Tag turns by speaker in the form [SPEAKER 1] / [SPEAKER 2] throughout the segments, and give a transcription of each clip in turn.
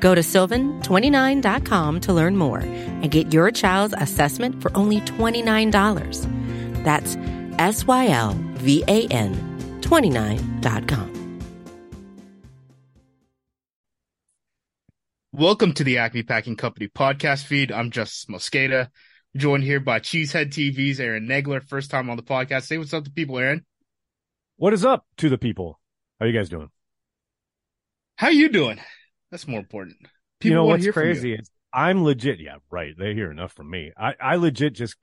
[SPEAKER 1] Go to sylvan29.com to learn more and get your child's assessment for only $29. That's S Y L V A N 29.com.
[SPEAKER 2] Welcome to the Acme Packing Company podcast feed. I'm Justis Mosqueda, joined here by Cheesehead TV's Aaron Nagler, First time on the podcast. Say what's up to people, Aaron.
[SPEAKER 3] What is up to the people? How you guys doing?
[SPEAKER 2] How you doing? That's more important.
[SPEAKER 3] People you know what's crazy is I'm legit. Yeah, right. They hear enough from me. I, I legit just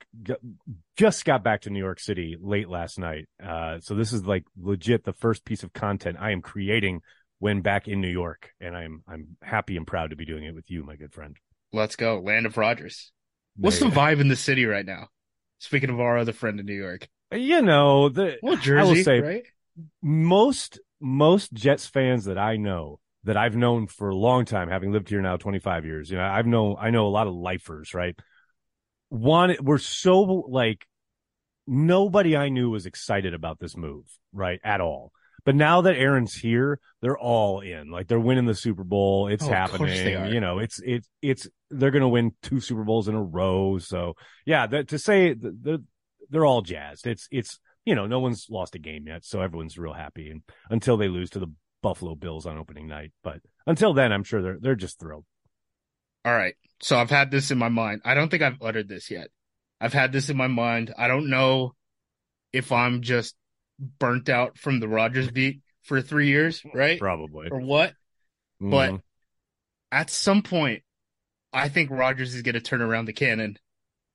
[SPEAKER 3] just got back to New York City late last night. Uh, so this is like legit the first piece of content I am creating when back in New York, and I'm I'm happy and proud to be doing it with you, my good friend.
[SPEAKER 2] Let's go, land of Rodgers. What's the vibe in the city right now? Speaking of our other friend in New York,
[SPEAKER 3] you know the
[SPEAKER 2] well, Jersey, I will say, right?
[SPEAKER 3] Most most Jets fans that I know that I've known for a long time, having lived here now 25 years, you know, I've known I know a lot of lifers, right? One, we're so like nobody I knew was excited about this move, right, at all. But now that Aaron's here, they're all in. Like they're winning the Super Bowl. It's oh, happening. You know, it's it's it's they're going to win two Super Bowls in a row. So yeah, the, to say they're they're all jazzed. It's it's you know no one's lost a game yet, so everyone's real happy. And until they lose to the Buffalo Bills on opening night, but until then, I'm sure they're they're just thrilled.
[SPEAKER 2] All right. So I've had this in my mind. I don't think I've uttered this yet. I've had this in my mind. I don't know if I'm just burnt out from the Rodgers beat for three years, right?
[SPEAKER 3] Probably.
[SPEAKER 2] Or what? Mm-hmm. But at some point, I think Rodgers is going to turn around the cannon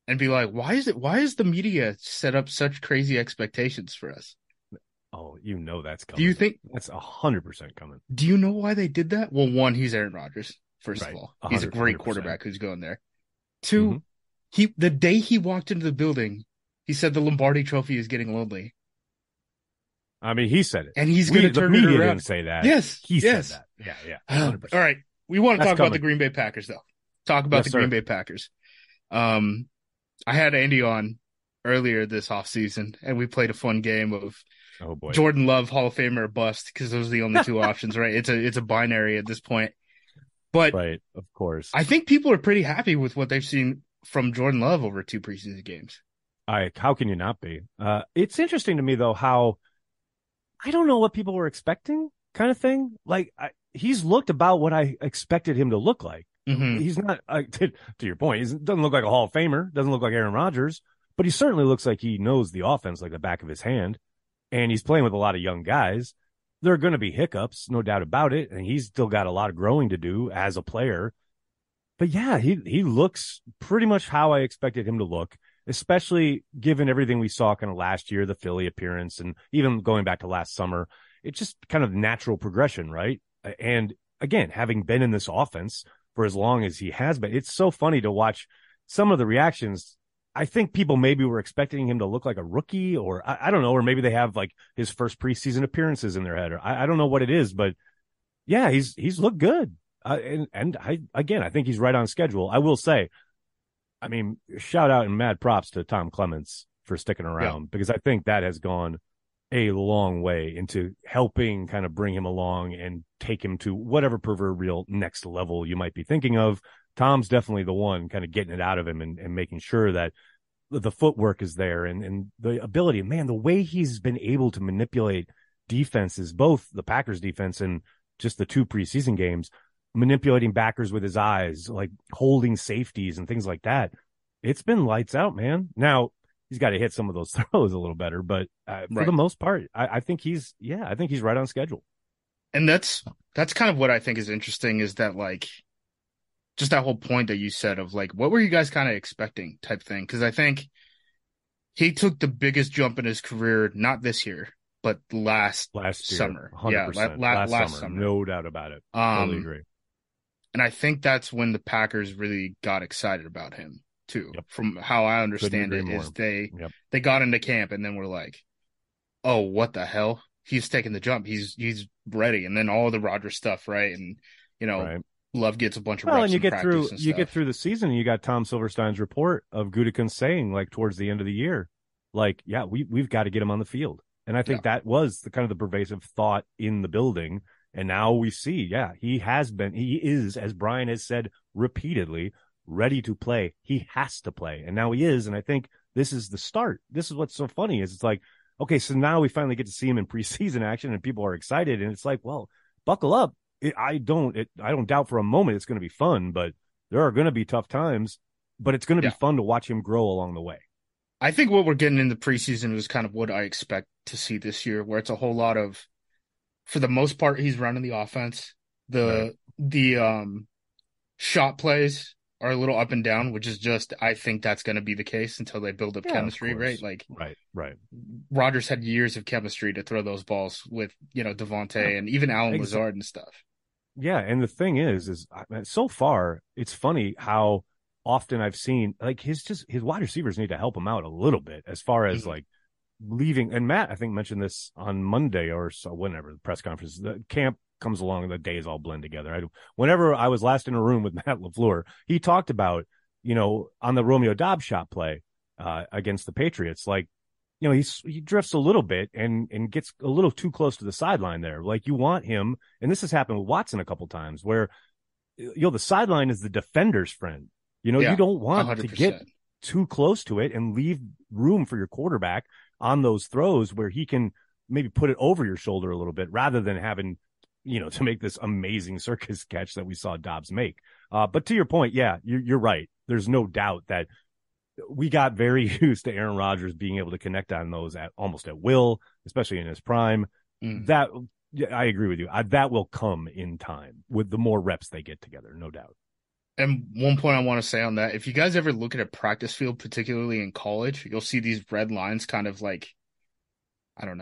[SPEAKER 2] and be like, why is it, why is the media set up such crazy expectations for us?
[SPEAKER 3] Oh, you know that's coming.
[SPEAKER 2] Do you think
[SPEAKER 3] that's a hundred percent coming?
[SPEAKER 2] Do you know why they did that? Well, one, he's Aaron Rodgers. First right. of all, he's a great quarterback who's going there. 2 mm-hmm. he the day he walked into the building, he said the Lombardi Trophy is getting lonely.
[SPEAKER 3] I mean, he said it,
[SPEAKER 2] and he's going to turn
[SPEAKER 3] the
[SPEAKER 2] media it
[SPEAKER 3] around. Didn't say that.
[SPEAKER 2] Yes,
[SPEAKER 3] he
[SPEAKER 2] yes.
[SPEAKER 3] said that. Yeah, yeah.
[SPEAKER 2] All right, we want to talk coming. about the Green Bay Packers, though. Talk about yes, the sir. Green Bay Packers. Um, I had Andy on earlier this off season, and we played a fun game of
[SPEAKER 3] oh boy.
[SPEAKER 2] Jordan Love Hall of Famer or bust because those are the only two options, right? It's a it's a binary at this point. But
[SPEAKER 3] right, of course,
[SPEAKER 2] I think people are pretty happy with what they've seen from Jordan Love over two preseason games.
[SPEAKER 3] I how can you not be? Uh, it's interesting to me though how I don't know what people were expecting, kind of thing. Like I, he's looked about what I expected him to look like.
[SPEAKER 2] Mm-hmm.
[SPEAKER 3] He's not uh, to, to, your point. He doesn't look like a Hall of Famer. Doesn't look like Aaron Rodgers, but he certainly looks like he knows the offense like the back of his hand. And he's playing with a lot of young guys. There are going to be hiccups, no doubt about it. And he's still got a lot of growing to do as a player. But yeah, he he looks pretty much how I expected him to look especially given everything we saw kind of last year, the Philly appearance, and even going back to last summer. It's just kind of natural progression, right? And again, having been in this offense for as long as he has been, it's so funny to watch some of the reactions. I think people maybe were expecting him to look like a rookie, or I, I don't know, or maybe they have like his first preseason appearances in their head, or I, I don't know what it is, but yeah, he's he's looked good. Uh, and and I again, I think he's right on schedule. I will say, I mean, shout out and mad props to Tom Clements for sticking around yeah. because I think that has gone a long way into helping kind of bring him along and take him to whatever proverbial next level you might be thinking of. Tom's definitely the one kind of getting it out of him and, and making sure that the footwork is there and, and the ability, man, the way he's been able to manipulate defenses, both the Packers defense and just the two preseason games, manipulating backers with his eyes, like holding safeties and things like that. It's been lights out, man. Now he's got to hit some of those throws a little better, but uh, for right. the most part, I, I think he's yeah, I think he's right on schedule.
[SPEAKER 2] And that's that's kind of what I think is interesting is that like just that whole point that you said of like what were you guys kind of expecting type thing because I think he took the biggest jump in his career not this year but last
[SPEAKER 3] last
[SPEAKER 2] year, summer
[SPEAKER 3] 100%. yeah la- la- last, last, summer, summer no doubt about it um, totally agree
[SPEAKER 2] and I think that's when the Packers really got excited about him too.
[SPEAKER 3] Yep.
[SPEAKER 2] From how I understand it,
[SPEAKER 3] agree
[SPEAKER 2] is they
[SPEAKER 3] Yep.
[SPEAKER 2] they got into camp and then we're like, oh, what the hell? He's taking the jump. He's he's ready. And then all the Rodgers stuff, right? And you know,
[SPEAKER 3] Right.
[SPEAKER 2] Love gets a bunch of
[SPEAKER 3] Well, and you get through you get through the season, and you got Tom Silverstein's report of Gutekunst saying, like towards the end of the year, like, yeah, we we've got to get him on the field, and I think that was the kind of the pervasive thought in the building. And now we see, yeah, he has been, he is, as Brian has said repeatedly, ready to play. He has to play, and now he is. And I think this is the start. This is what's so funny is it's like, okay, so now we finally get to see him in preseason action, and people are excited, and it's like, well, buckle up. It, I don't, it, I don't doubt for a moment it's going to be fun, but there are going to be tough times. But it's going to
[SPEAKER 2] Yeah.
[SPEAKER 3] be fun to watch him grow along the way.
[SPEAKER 2] I think what we're getting in the preseason is kind of what I expect to see this year, where it's a whole lot of, for the most part, he's running the offense. The
[SPEAKER 3] Right.
[SPEAKER 2] the um shot plays are a little up and down, which is just I think that's going to be the case until they build up
[SPEAKER 3] Yeah,
[SPEAKER 2] chemistry, right? Like
[SPEAKER 3] Right, right.
[SPEAKER 2] Rodgers had years of chemistry to throw those balls with, you know, Davante
[SPEAKER 3] Yeah.
[SPEAKER 2] and even Allen
[SPEAKER 3] Exa-
[SPEAKER 2] Lazard and stuff.
[SPEAKER 3] Yeah, and the thing is, is I- so far it's funny how often I've seen like his just his wide receivers need to help him out a little bit as far as
[SPEAKER 2] Mhm.
[SPEAKER 3] like leaving. And Matt, I think mentioned this on Monday or so, whenever the press conference. The camp comes along, the days all blend together. I, whenever I was last in a room with Matt LaFleur, he talked about you know on the Romeo Doubs shot play uh, against the Patriots, like you know, he's he drifts a little bit and and gets a little too close to the sideline there. Like you want him, and this has happened with Watson a couple times where you know the sideline is the defender's friend. You know,
[SPEAKER 2] Yeah,
[SPEAKER 3] you don't want to
[SPEAKER 2] 100%.
[SPEAKER 3] get too close to it and leave room for your quarterback on those throws where he can maybe put it over your shoulder a little bit rather than having you know to make this amazing circus catch that we saw Doubs make. Uh, but to your point, yeah, you're, you're right. There's no doubt that we got very used to Aaron Rodgers being able to connect on those at almost at will, especially in his prime.
[SPEAKER 2] Mm.
[SPEAKER 3] That yeah, I agree with you. I, that will come in time with the more reps they get together, no doubt.
[SPEAKER 2] And one point I want to say on that, if you guys ever look at a practice field, particularly in college, you'll see these red lines kind of like, I don't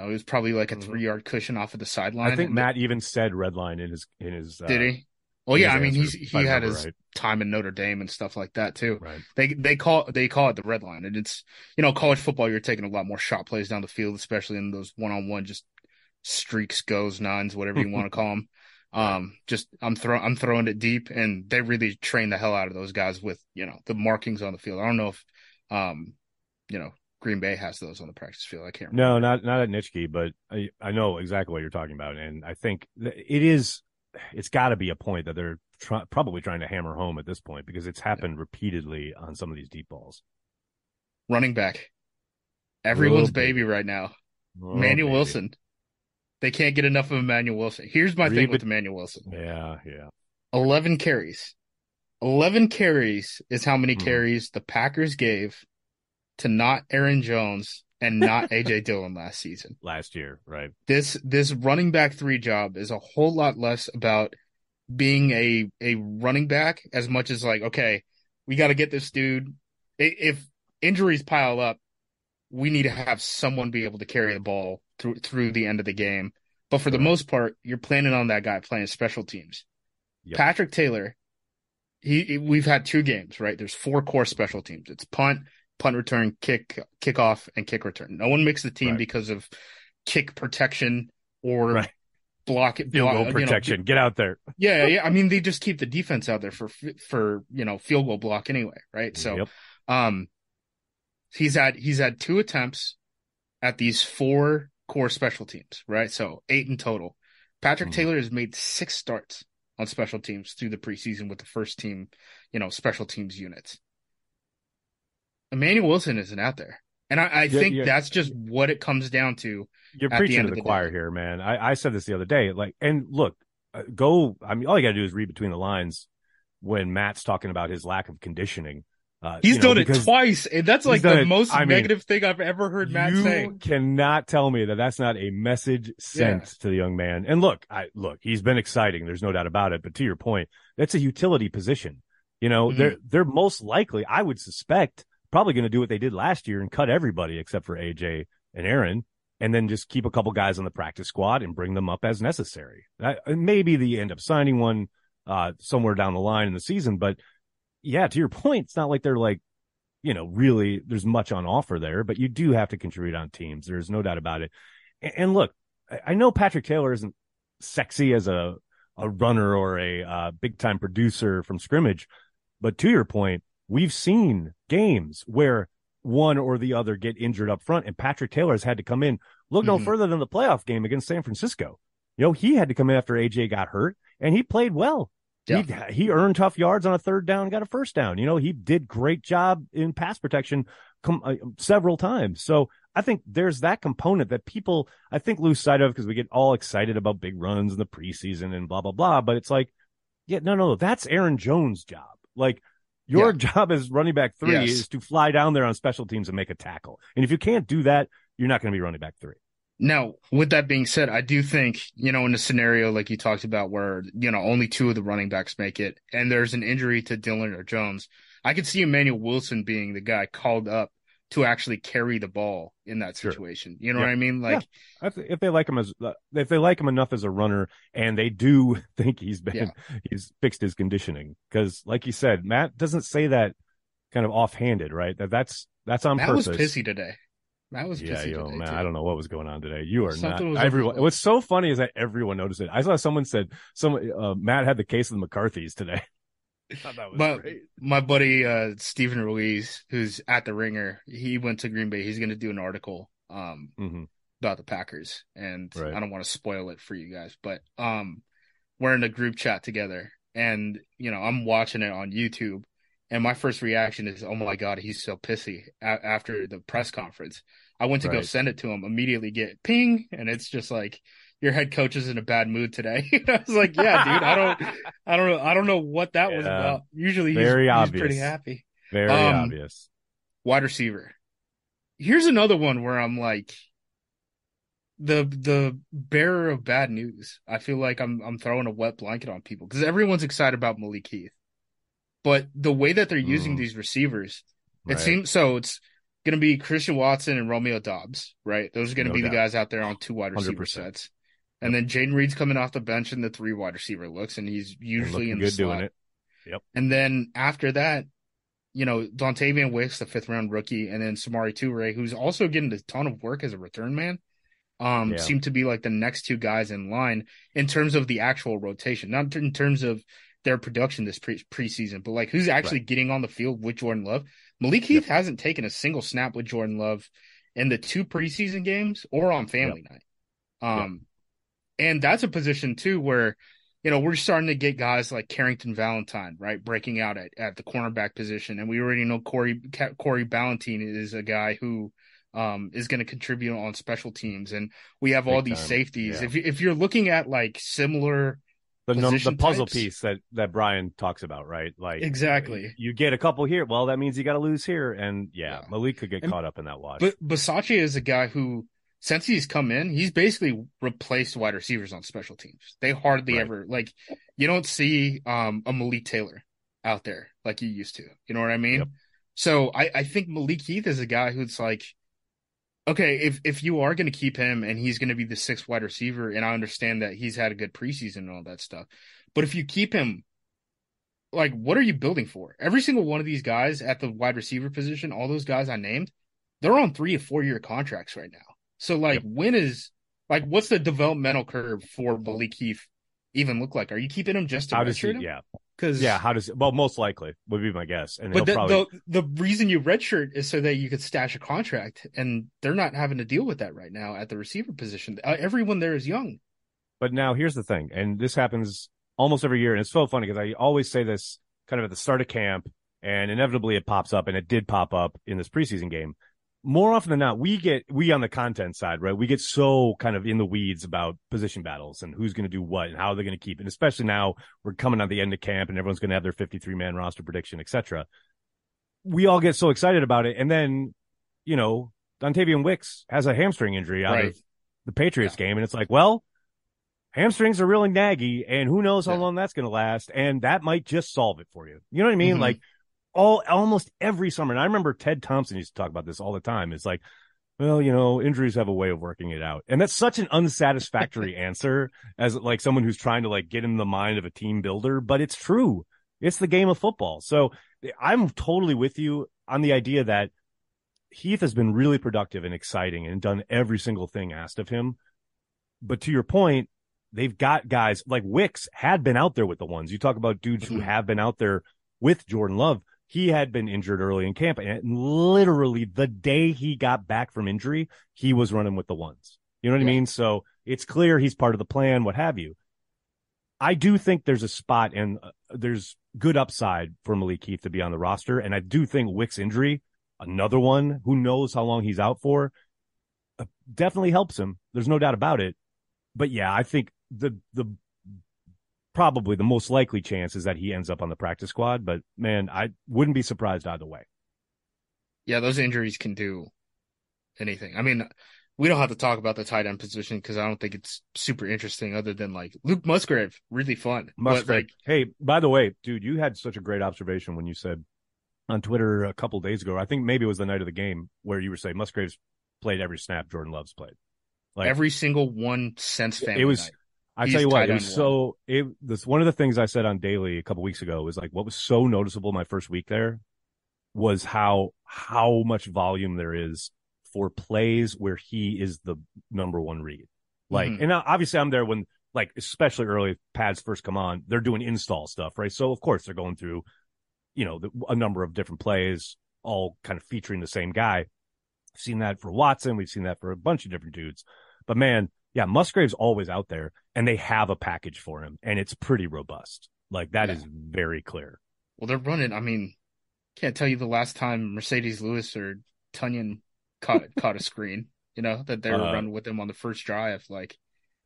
[SPEAKER 2] know, it was probably like a three yard cushion off of the sideline.
[SPEAKER 3] I think
[SPEAKER 2] And
[SPEAKER 3] Matt even said red line in his in his.
[SPEAKER 2] Did he? Well, yeah, I mean, he's he had his
[SPEAKER 3] right.
[SPEAKER 2] time in Notre Dame and stuff like that too.
[SPEAKER 3] right.
[SPEAKER 2] They they call they call it the red line, and it's you know college football. You're taking a lot more shot plays down the field, especially in those one on one just streaks, goes, nines, whatever you want to call them. Um, just I'm throwing I'm throwing it deep, and they really train the hell out of those guys with you know the markings on the field. I don't know if um you know Green Bay has those on the practice field. I can't.
[SPEAKER 3] No,
[SPEAKER 2] remember.
[SPEAKER 3] not not at Nitschke, but I I know exactly what you're talking about, and I think it is. It's got to be a point that they're try, probably trying to hammer home at this point because it's happened repeatedly on some of these deep balls.
[SPEAKER 2] running back. Everyone's
[SPEAKER 3] baby.
[SPEAKER 2] right now.
[SPEAKER 3] Oh,
[SPEAKER 2] Emmanuel
[SPEAKER 3] baby.
[SPEAKER 2] Wilson. They can't get enough of Emmanuel Wilson. Here's my thing with Emmanuel Wilson.
[SPEAKER 3] Yeah, yeah.
[SPEAKER 2] 11 carries. 11 carries is how many
[SPEAKER 3] Mhm.
[SPEAKER 2] carries the Packers gave to not Aaron Jones and not AJ Dillon last season.
[SPEAKER 3] Last year, right?
[SPEAKER 2] This this running back 3 job is a whole lot less about being a a running back as much as like okay, we got to get this dude if injuries pile up, we need to have someone be able to carry the ball through through the end of the game. But for the most part, you're planning on that guy playing special teams.
[SPEAKER 3] Yep.
[SPEAKER 2] Patrick Taylor, he, he- we've had two games, right? There's four core special teams. It's punt, punt return, kick, kickoff, and kick return. No one makes the team
[SPEAKER 3] Right.
[SPEAKER 2] because of kick protection or
[SPEAKER 3] Right.
[SPEAKER 2] block
[SPEAKER 3] Field
[SPEAKER 2] block-
[SPEAKER 3] goal
[SPEAKER 2] you know,
[SPEAKER 3] protection. Get out there.
[SPEAKER 2] yeah, yeah. I mean, they just keep the defense out there for for you know field goal block anyway, right? So,
[SPEAKER 3] Yep.
[SPEAKER 2] um, he's had he's had two attempts at these four core special teams, right? So eight in total. Patrick
[SPEAKER 3] Mhm.
[SPEAKER 2] Taylor has made six starts on special teams through the preseason with the first team, you know, special teams units. Emmanuel Wilson isn't out there, and I, I
[SPEAKER 3] Yeah,
[SPEAKER 2] think
[SPEAKER 3] yeah.
[SPEAKER 2] that's just what it comes down to.
[SPEAKER 3] You're
[SPEAKER 2] at the
[SPEAKER 3] preaching to the
[SPEAKER 2] the
[SPEAKER 3] choir
[SPEAKER 2] day.
[SPEAKER 3] here, man. I, I said this the other day. Like, and look, uh, go. I mean, all you got to do is read between the lines when Matt's talking about his lack of conditioning. Uh,
[SPEAKER 2] He's
[SPEAKER 3] you know,
[SPEAKER 2] done it twice, and that's like the
[SPEAKER 3] it-
[SPEAKER 2] most
[SPEAKER 3] I mean,
[SPEAKER 2] negative thing I've ever heard Matt
[SPEAKER 3] you
[SPEAKER 2] say.
[SPEAKER 3] cannot tell me that that's not a message sent
[SPEAKER 2] Yeah.
[SPEAKER 3] to the young man. And look, I look, he's been exciting. There's no doubt about it. But to your point, that's a utility position. You know,
[SPEAKER 2] Mhm.
[SPEAKER 3] they're they're most likely, I would suspect, probably going to do what they did last year and cut everybody except for AJ and Aaron, and then just keep a couple guys on the practice squad and bring them up as necessary. Maybe they end up signing one uh, somewhere down the line in the season, but yeah, to your point, it's not like they're like you know, really there's much on offer there, but you do have to contribute on teams. There's no doubt about it. And, and look, I, I know Patrick Taylor isn't sexy as a, a runner or a uh, big time producer from scrimmage, but to your point, we've seen games where one or the other get injured up front and Patrick Taylor has had to come in. Look no mm-hmm. further than the playoff game against San Francisco. You know, he had to come in after AJ got hurt and he played well. Yeah. He, he earned tough yards on a third down, got a first down. You know, he did great job in pass protection com- uh, several times. So I think there's that component that people, I think, lose sight of because we get all excited about big runs in the preseason and blah, blah, blah. But it's like, yeah, no, no, that's Aaron Jones' job. Like, your yeah. job as running back three yes. is to fly down there on special teams and make a tackle. And if you can't do that, you're not going to be running back three.
[SPEAKER 2] Now, with that being said, I do think, you know, in a scenario like you talked about where, you know, only two of the running backs make it and there's an injury to Dillon or Jones, I could see Emmanuel Wilson being the guy called up to actually carry the ball in that situation. Sure. You know yeah. what I mean? Like
[SPEAKER 3] yeah. if they like him as if they like him enough as a runner and they do think he's been yeah. he's fixed his conditioning because like you said, Matt doesn't say that kind of offhanded, right? That that's that's on
[SPEAKER 2] Matt
[SPEAKER 3] purpose.
[SPEAKER 2] was pissy today. Matt was
[SPEAKER 3] yeah,
[SPEAKER 2] yo,
[SPEAKER 3] today, man, too. I don't know what was going on today. You are Something not everyone. What's so funny is that everyone noticed it. I saw someone said some uh, Matt had the case of the McCarthy's today.
[SPEAKER 2] my, great. my buddy uh Steven Ruiz, who's at the Ringer, he went to Green Bay. He's going to do an article um mm-hmm. about the Packers, and right. I don't want to spoil it for you guys, but um we're in a group chat together, and you know I'm watching it on YouTube, and my first reaction is, "Oh my god, he's so pissy." A- after the press conference, I went to right. go send it to him. Immediately get ping, and it's just like your head coach is in a bad mood today. I was like, yeah, dude, I don't, I don't know, I don't know what that yeah. was about. Usually, he's, Very he's pretty happy.
[SPEAKER 3] Very um, obvious.
[SPEAKER 2] Wide receiver. Here's another one where I'm like, the the bearer of bad news. I feel like I'm I'm throwing a wet blanket on people because everyone's excited about Malik Heath, but the way that they're using mm. these receivers, it right. seems so. It's going to be Christian Watson and Romeo Doubs, right? Those are going to no be doubt. the guys out there on two wide receiver 100%. sets. And then Jayden Reed's coming off the bench in the three wide receiver looks, and he's usually in the good slot. doing it.
[SPEAKER 3] Yep.
[SPEAKER 2] And then after that, you know, Dontayvion Wicks, the fifth round rookie, and then Samori Toure, who's also getting a ton of work as a return man, um, yeah. seem to be like the next two guys in line in terms of the actual rotation, not in terms of their production this pre- preseason, but like who's actually right. getting on the field with Jordan Love. Malik Heath yep. hasn't taken a single snap with Jordan Love in the two preseason games or on family yep. night. Um, and that's a position too where, you know, we're starting to get guys like Carrington Valentine, right, breaking out at, at the cornerback position. And we already know Corey Corey Ballentine is a guy who um, is going to contribute on special teams. And we have Big all these time. safeties. Yeah. If if you're looking at like similar
[SPEAKER 3] the num- the puzzle types. piece that that Brian talks about, right? Like
[SPEAKER 2] exactly,
[SPEAKER 3] you get a couple here. Well, that means you got to lose here, and yeah, yeah. Malik could get and, caught up in that watch.
[SPEAKER 2] But Bisaccia is a guy who since he's come in, he's basically replaced wide receivers on special teams. They hardly right. ever like you don't see um, a Malik Taylor out there like you used to. You know what I mean? Yep. So I, I think Malik Heath is a guy who's like, okay, if if you are going to keep him and he's going to be the sixth wide receiver, and I understand that he's had a good preseason and all that stuff, but if you keep him, like, what are you building for? Every single one of these guys at the wide receiver position, all those guys I named, they're on three to four year contracts right now. So like, yep. when is like, what's the developmental curve for Malik Heath even look like? Are you keeping him just to how does he, him?
[SPEAKER 3] Yeah. Because yeah, how does well most likely would be my guess. And
[SPEAKER 2] but the,
[SPEAKER 3] probably...
[SPEAKER 2] the, the reason you redshirt is so that you could stash a contract, and they're not having to deal with that right now at the receiver position. Uh, everyone there is young.
[SPEAKER 3] But now here's the thing, and this happens almost every year, and it's so funny because I always say this kind of at the start of camp, and inevitably it pops up, and it did pop up in this preseason game more often than not, we get, we on the content side, right? We get so kind of in the weeds about position battles and who's going to do what and how they're going to keep. And especially now we're coming on the end of camp and everyone's going to have their 53 man roster prediction, etc. We all get so excited about it. And then, you know, Dontayvion Wicks has a hamstring injury out right. of the Patriots yeah. game. And it's like, well, hamstrings are really naggy and who knows how yeah. long that's going to last. And that might just solve it for you. You know what I mean? Mm-hmm. Like, all almost every summer. And I remember Ted Thompson used to talk about this all the time. It's like, well, you know, injuries have a way of working it out. And that's such an unsatisfactory answer as like someone who's trying to like get in the mind of a team builder, but it's true. It's the game of football. So I'm totally with you. on the idea that Heath has been really productive and exciting and done every single thing asked of him. But to your point, they've got guys like Wicks had been out there with the ones. You talk about dudes who
[SPEAKER 2] Mhm.
[SPEAKER 3] have been out there with Jordan Love. He had been injured early in camp, and literally the day he got back from injury, he was running with the ones. You know what I mean? So it's clear he's part of the plan, what have you. I do think there's a spot and uh, there's good upside for Malik Heath to be on the roster. And I do think Wick's injury, another one, who knows how long he's out for, uh, definitely helps him. There's no doubt about it. But yeah, I think the, the, probably the most likely chance is that he ends up on the practice squad. But man, I wouldn't be surprised either way.
[SPEAKER 2] Yeah, those injuries can do anything. I mean, we don't have to talk about the tight end position because I don't think it's super interesting other than like Luke Musgrave, really fun. But,
[SPEAKER 3] Musgrave.
[SPEAKER 2] like,
[SPEAKER 3] hey, by the way, dude, you had such a great observation when you said on Twitter a couple days ago. I think maybe it was the night of the game where you were saying Musgrave's played every snap Jordan Love's played. Like
[SPEAKER 2] every single one since family
[SPEAKER 3] it was.
[SPEAKER 2] night.
[SPEAKER 3] I tell you what, it was so. It this one of the things I said on Daily a couple weeks ago was like what was so noticeable my first week there was how how much volume there is for plays where he is the number one read. Like,
[SPEAKER 2] Mhm.
[SPEAKER 3] and obviously I'm there when, like, especially early pads first come on, they're doing install stuff, right? So of course they're going through, you know, the, a number of different plays, all kind of featuring the same guy. We've seen that for Watson. We've seen that for a bunch of different dudes. But man, yeah, Musgrave's always out there and they have a package for him and it's pretty robust. Like that
[SPEAKER 2] Yeah.
[SPEAKER 3] is very clear.
[SPEAKER 2] Well, they're running. I mean, can't tell you the last time Marcedes Lewis or Tonyan caught caught a screen. You know that they were
[SPEAKER 3] Uh,
[SPEAKER 2] running with them on the first drive, like,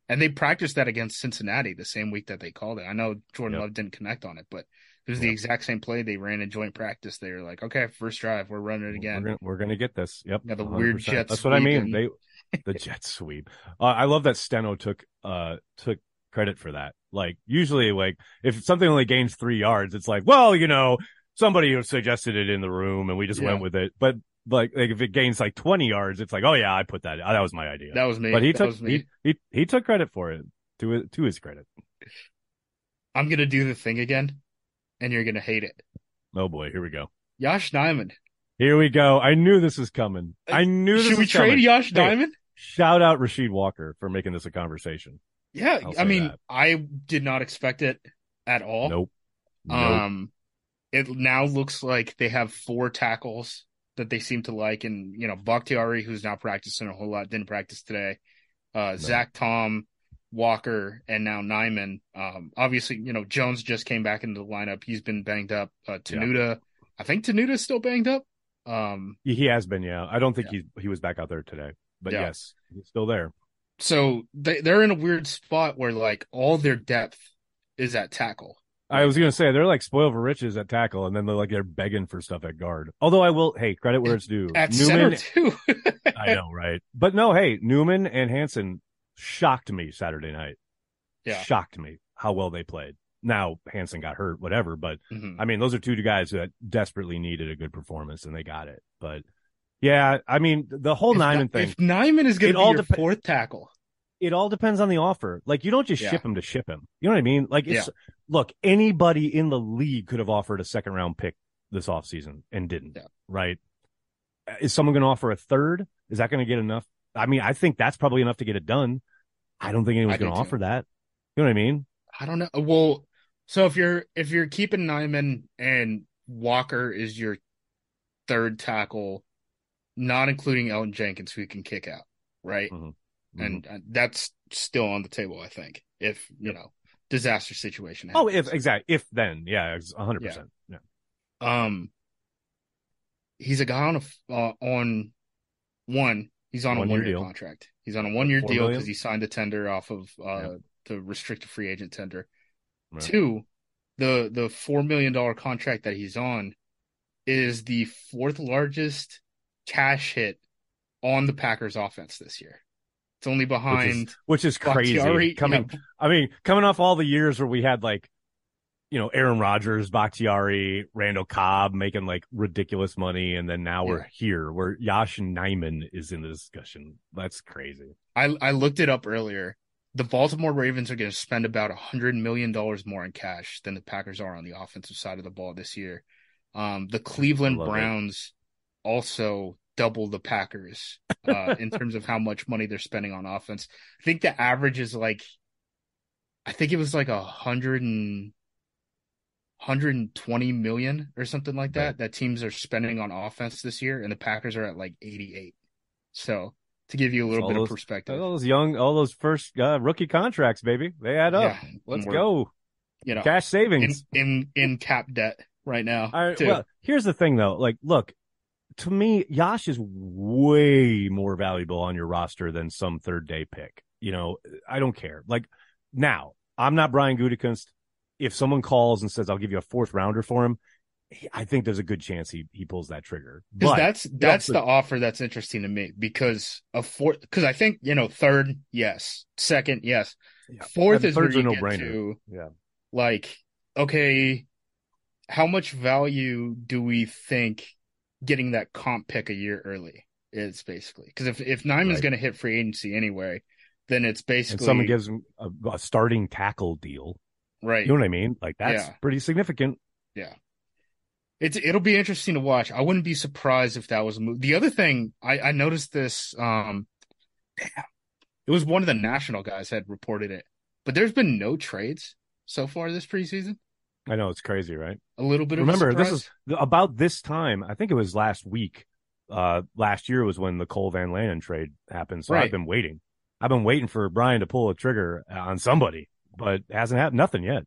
[SPEAKER 2] and they practiced that against Cincinnati the same week that they called it. I know Jordan
[SPEAKER 3] Yep.
[SPEAKER 2] Love didn't connect on it, but it was the exact same play they ran in joint practice. They were like, okay, first drive, we're running it again.
[SPEAKER 3] We're gonna, we're gonna get this. Yep.
[SPEAKER 2] Yeah, the weird
[SPEAKER 3] 100%.
[SPEAKER 2] jet
[SPEAKER 3] That's what I mean.
[SPEAKER 2] and-
[SPEAKER 3] They the jet sweep. Uh, I love that Steno took uh took credit for that. Like usually, like if something only gains three yards, it's like, well, you know, somebody suggested it in the room and we just
[SPEAKER 2] Yeah.
[SPEAKER 3] went with it. But like, like if it gains like twenty yards, it's like, oh yeah, I put that. That was my idea.
[SPEAKER 2] That was me.
[SPEAKER 3] but he
[SPEAKER 2] that
[SPEAKER 3] took
[SPEAKER 2] me.
[SPEAKER 3] he, he he took credit for it to to his credit.
[SPEAKER 2] I'm gonna do the thing again, and you're gonna hate it.
[SPEAKER 3] Oh boy, here we go.
[SPEAKER 2] Josh Diamond.
[SPEAKER 3] Here we go. I knew this was coming. I knew this
[SPEAKER 2] Should we
[SPEAKER 3] coming.
[SPEAKER 2] trade Josh
[SPEAKER 3] Hey.
[SPEAKER 2] Nijman?
[SPEAKER 3] Shout out Rasheed Walker for making this a conversation.
[SPEAKER 2] Yeah, I mean,
[SPEAKER 3] that.
[SPEAKER 2] I did not expect it at all.
[SPEAKER 3] Nope. Nope.
[SPEAKER 2] Um, it now looks like they have four tackles that they seem to like, and you know, Bakhtiari, who's not practicing a whole lot, didn't practice today. Uh, Zach Tom, Walker, and now Nijman. Um, obviously, you know, Jones just came back into the lineup. He's been banged up. Uh, Tenuta, I think Tenuta's still banged up. Um,
[SPEAKER 3] He he has been, yeah. I don't think he he was back out there today, but
[SPEAKER 2] Yeah.
[SPEAKER 3] yes, he's still there.
[SPEAKER 2] so they they're in a weird spot where like all their depth is at tackle.
[SPEAKER 3] I was gonna say they're like spoiled for riches at tackle, and then they're like they're begging for stuff at guard. Although I will, hey, credit where it's due.
[SPEAKER 2] At
[SPEAKER 3] Newman,
[SPEAKER 2] center too.
[SPEAKER 3] I know, right? But no, hey, Newman and Hanson shocked me Saturday night.
[SPEAKER 2] Yeah.
[SPEAKER 3] shocked me how well they played. Now Hanson got hurt, whatever, but
[SPEAKER 2] Mhm.
[SPEAKER 3] I mean, those are two guys that desperately needed a good performance, and they got it. But yeah, I mean, the whole
[SPEAKER 2] If
[SPEAKER 3] Nijman
[SPEAKER 2] Ny-
[SPEAKER 3] thing.
[SPEAKER 2] If Nijman is going to be
[SPEAKER 3] all
[SPEAKER 2] your
[SPEAKER 3] depe-
[SPEAKER 2] fourth tackle,
[SPEAKER 3] it all depends on the offer. Like you don't just
[SPEAKER 2] Yeah.
[SPEAKER 3] ship him to ship him. You know what I mean? Like it's look, anybody in the league could have offered a second round pick this offseason and didn't.
[SPEAKER 2] Yeah.
[SPEAKER 3] Right? Is someone going to offer a third? Is that going to get enough? I mean, I think that's probably enough to get it done. I don't think anyone's going to offer that. You know what I mean?
[SPEAKER 2] I don't know. Uh, well, so if you're if you're keeping Nijman and Walker is your third tackle, not including Elgton Jenkins, who can kick out, right?
[SPEAKER 3] Mhm.
[SPEAKER 2] And uh, that's still on the table, I think. If you know, disaster situation.
[SPEAKER 3] Oh, if exactly. If then, yeah, hundred percent. Yeah.
[SPEAKER 2] um, he's a guy on a uh, on one. He's on a
[SPEAKER 3] One-year
[SPEAKER 2] year contract. He's on a one year
[SPEAKER 3] Four
[SPEAKER 2] deal because he signed a tender off of uh,
[SPEAKER 3] Yeah.
[SPEAKER 2] the restricted free agent tender.
[SPEAKER 3] Right.
[SPEAKER 2] Two, the the four million dollar contract that he's on is the fourth largest cash hit on the Packers offense this year. It's only behind
[SPEAKER 3] Which is crazy. Coming,
[SPEAKER 2] Yeah,
[SPEAKER 3] I mean, coming off all the years where we had like, you know, Aaron Rodgers, Bakhtiari, Randall Cobb making like ridiculous money, and then now we're here where Yosh Nijman is in the discussion. That's crazy.
[SPEAKER 2] I I looked it up earlier. The Baltimore Ravens are going to spend about a hundred million dollars more in cash than the Packers are on the offensive side of the ball this year. Um, the Cleveland. Browns also double the Packers uh, in terms of how much money they're spending on offense. I think the average is like, I think it was like a hundred and. 120 million or something like that
[SPEAKER 3] Right.
[SPEAKER 2] that teams are spending on offense this year and the Packers are at like 88. So to give you a little
[SPEAKER 3] All
[SPEAKER 2] bit
[SPEAKER 3] those-
[SPEAKER 2] of perspective,
[SPEAKER 3] All those young, all those first uh, rookie contracts, baby, they add up.
[SPEAKER 2] yeah,
[SPEAKER 3] Let's go.
[SPEAKER 2] You know,
[SPEAKER 3] Cash savings.
[SPEAKER 2] in in cap debt right now.
[SPEAKER 3] Well, here's the thing though. Like, look, to me, Yosh is way more valuable on your roster than some third day pick. You know, I don't care. Like now, I'm not Brian Gutekunst. If someone calls and says, I'll give you a fourth rounder for him, he- I think there's a good chance he, he pulls that trigger. But
[SPEAKER 2] that's that's the offer that's interesting to me because a fourth because I think you know third yes second yes
[SPEAKER 3] Yeah.
[SPEAKER 2] fourth
[SPEAKER 3] And
[SPEAKER 2] is where
[SPEAKER 3] third's a
[SPEAKER 2] get
[SPEAKER 3] no-brainer.
[SPEAKER 2] to
[SPEAKER 3] Yeah.
[SPEAKER 2] like okay how much value do we think getting that comp pick a year early is basically because if if Nijman's
[SPEAKER 3] Right.
[SPEAKER 2] going to hit free agency anyway then it's
[SPEAKER 3] and
[SPEAKER 2] basically
[SPEAKER 3] someone gives him a, a starting tackle deal.
[SPEAKER 2] right
[SPEAKER 3] You know what I mean? Like that's
[SPEAKER 2] Yeah.
[SPEAKER 3] pretty significant.
[SPEAKER 2] Yeah, it's it'll be interesting to watch. I wouldn't be surprised if that was a move. The other thing I, I noticed this um damn, it was one of the national guys had reported it. But there's been no trades so far this preseason.
[SPEAKER 3] I know it's crazy, right?
[SPEAKER 2] A little bit of
[SPEAKER 3] Remember,
[SPEAKER 2] a
[SPEAKER 3] this is about this time. I think it was last week. Uh, last year was when the Cole Van Lanen trade happened. So
[SPEAKER 2] Right.
[SPEAKER 3] I've been waiting. I've been waiting for Brian to pull a trigger on somebody, but it hasn't happened. Nothing yet.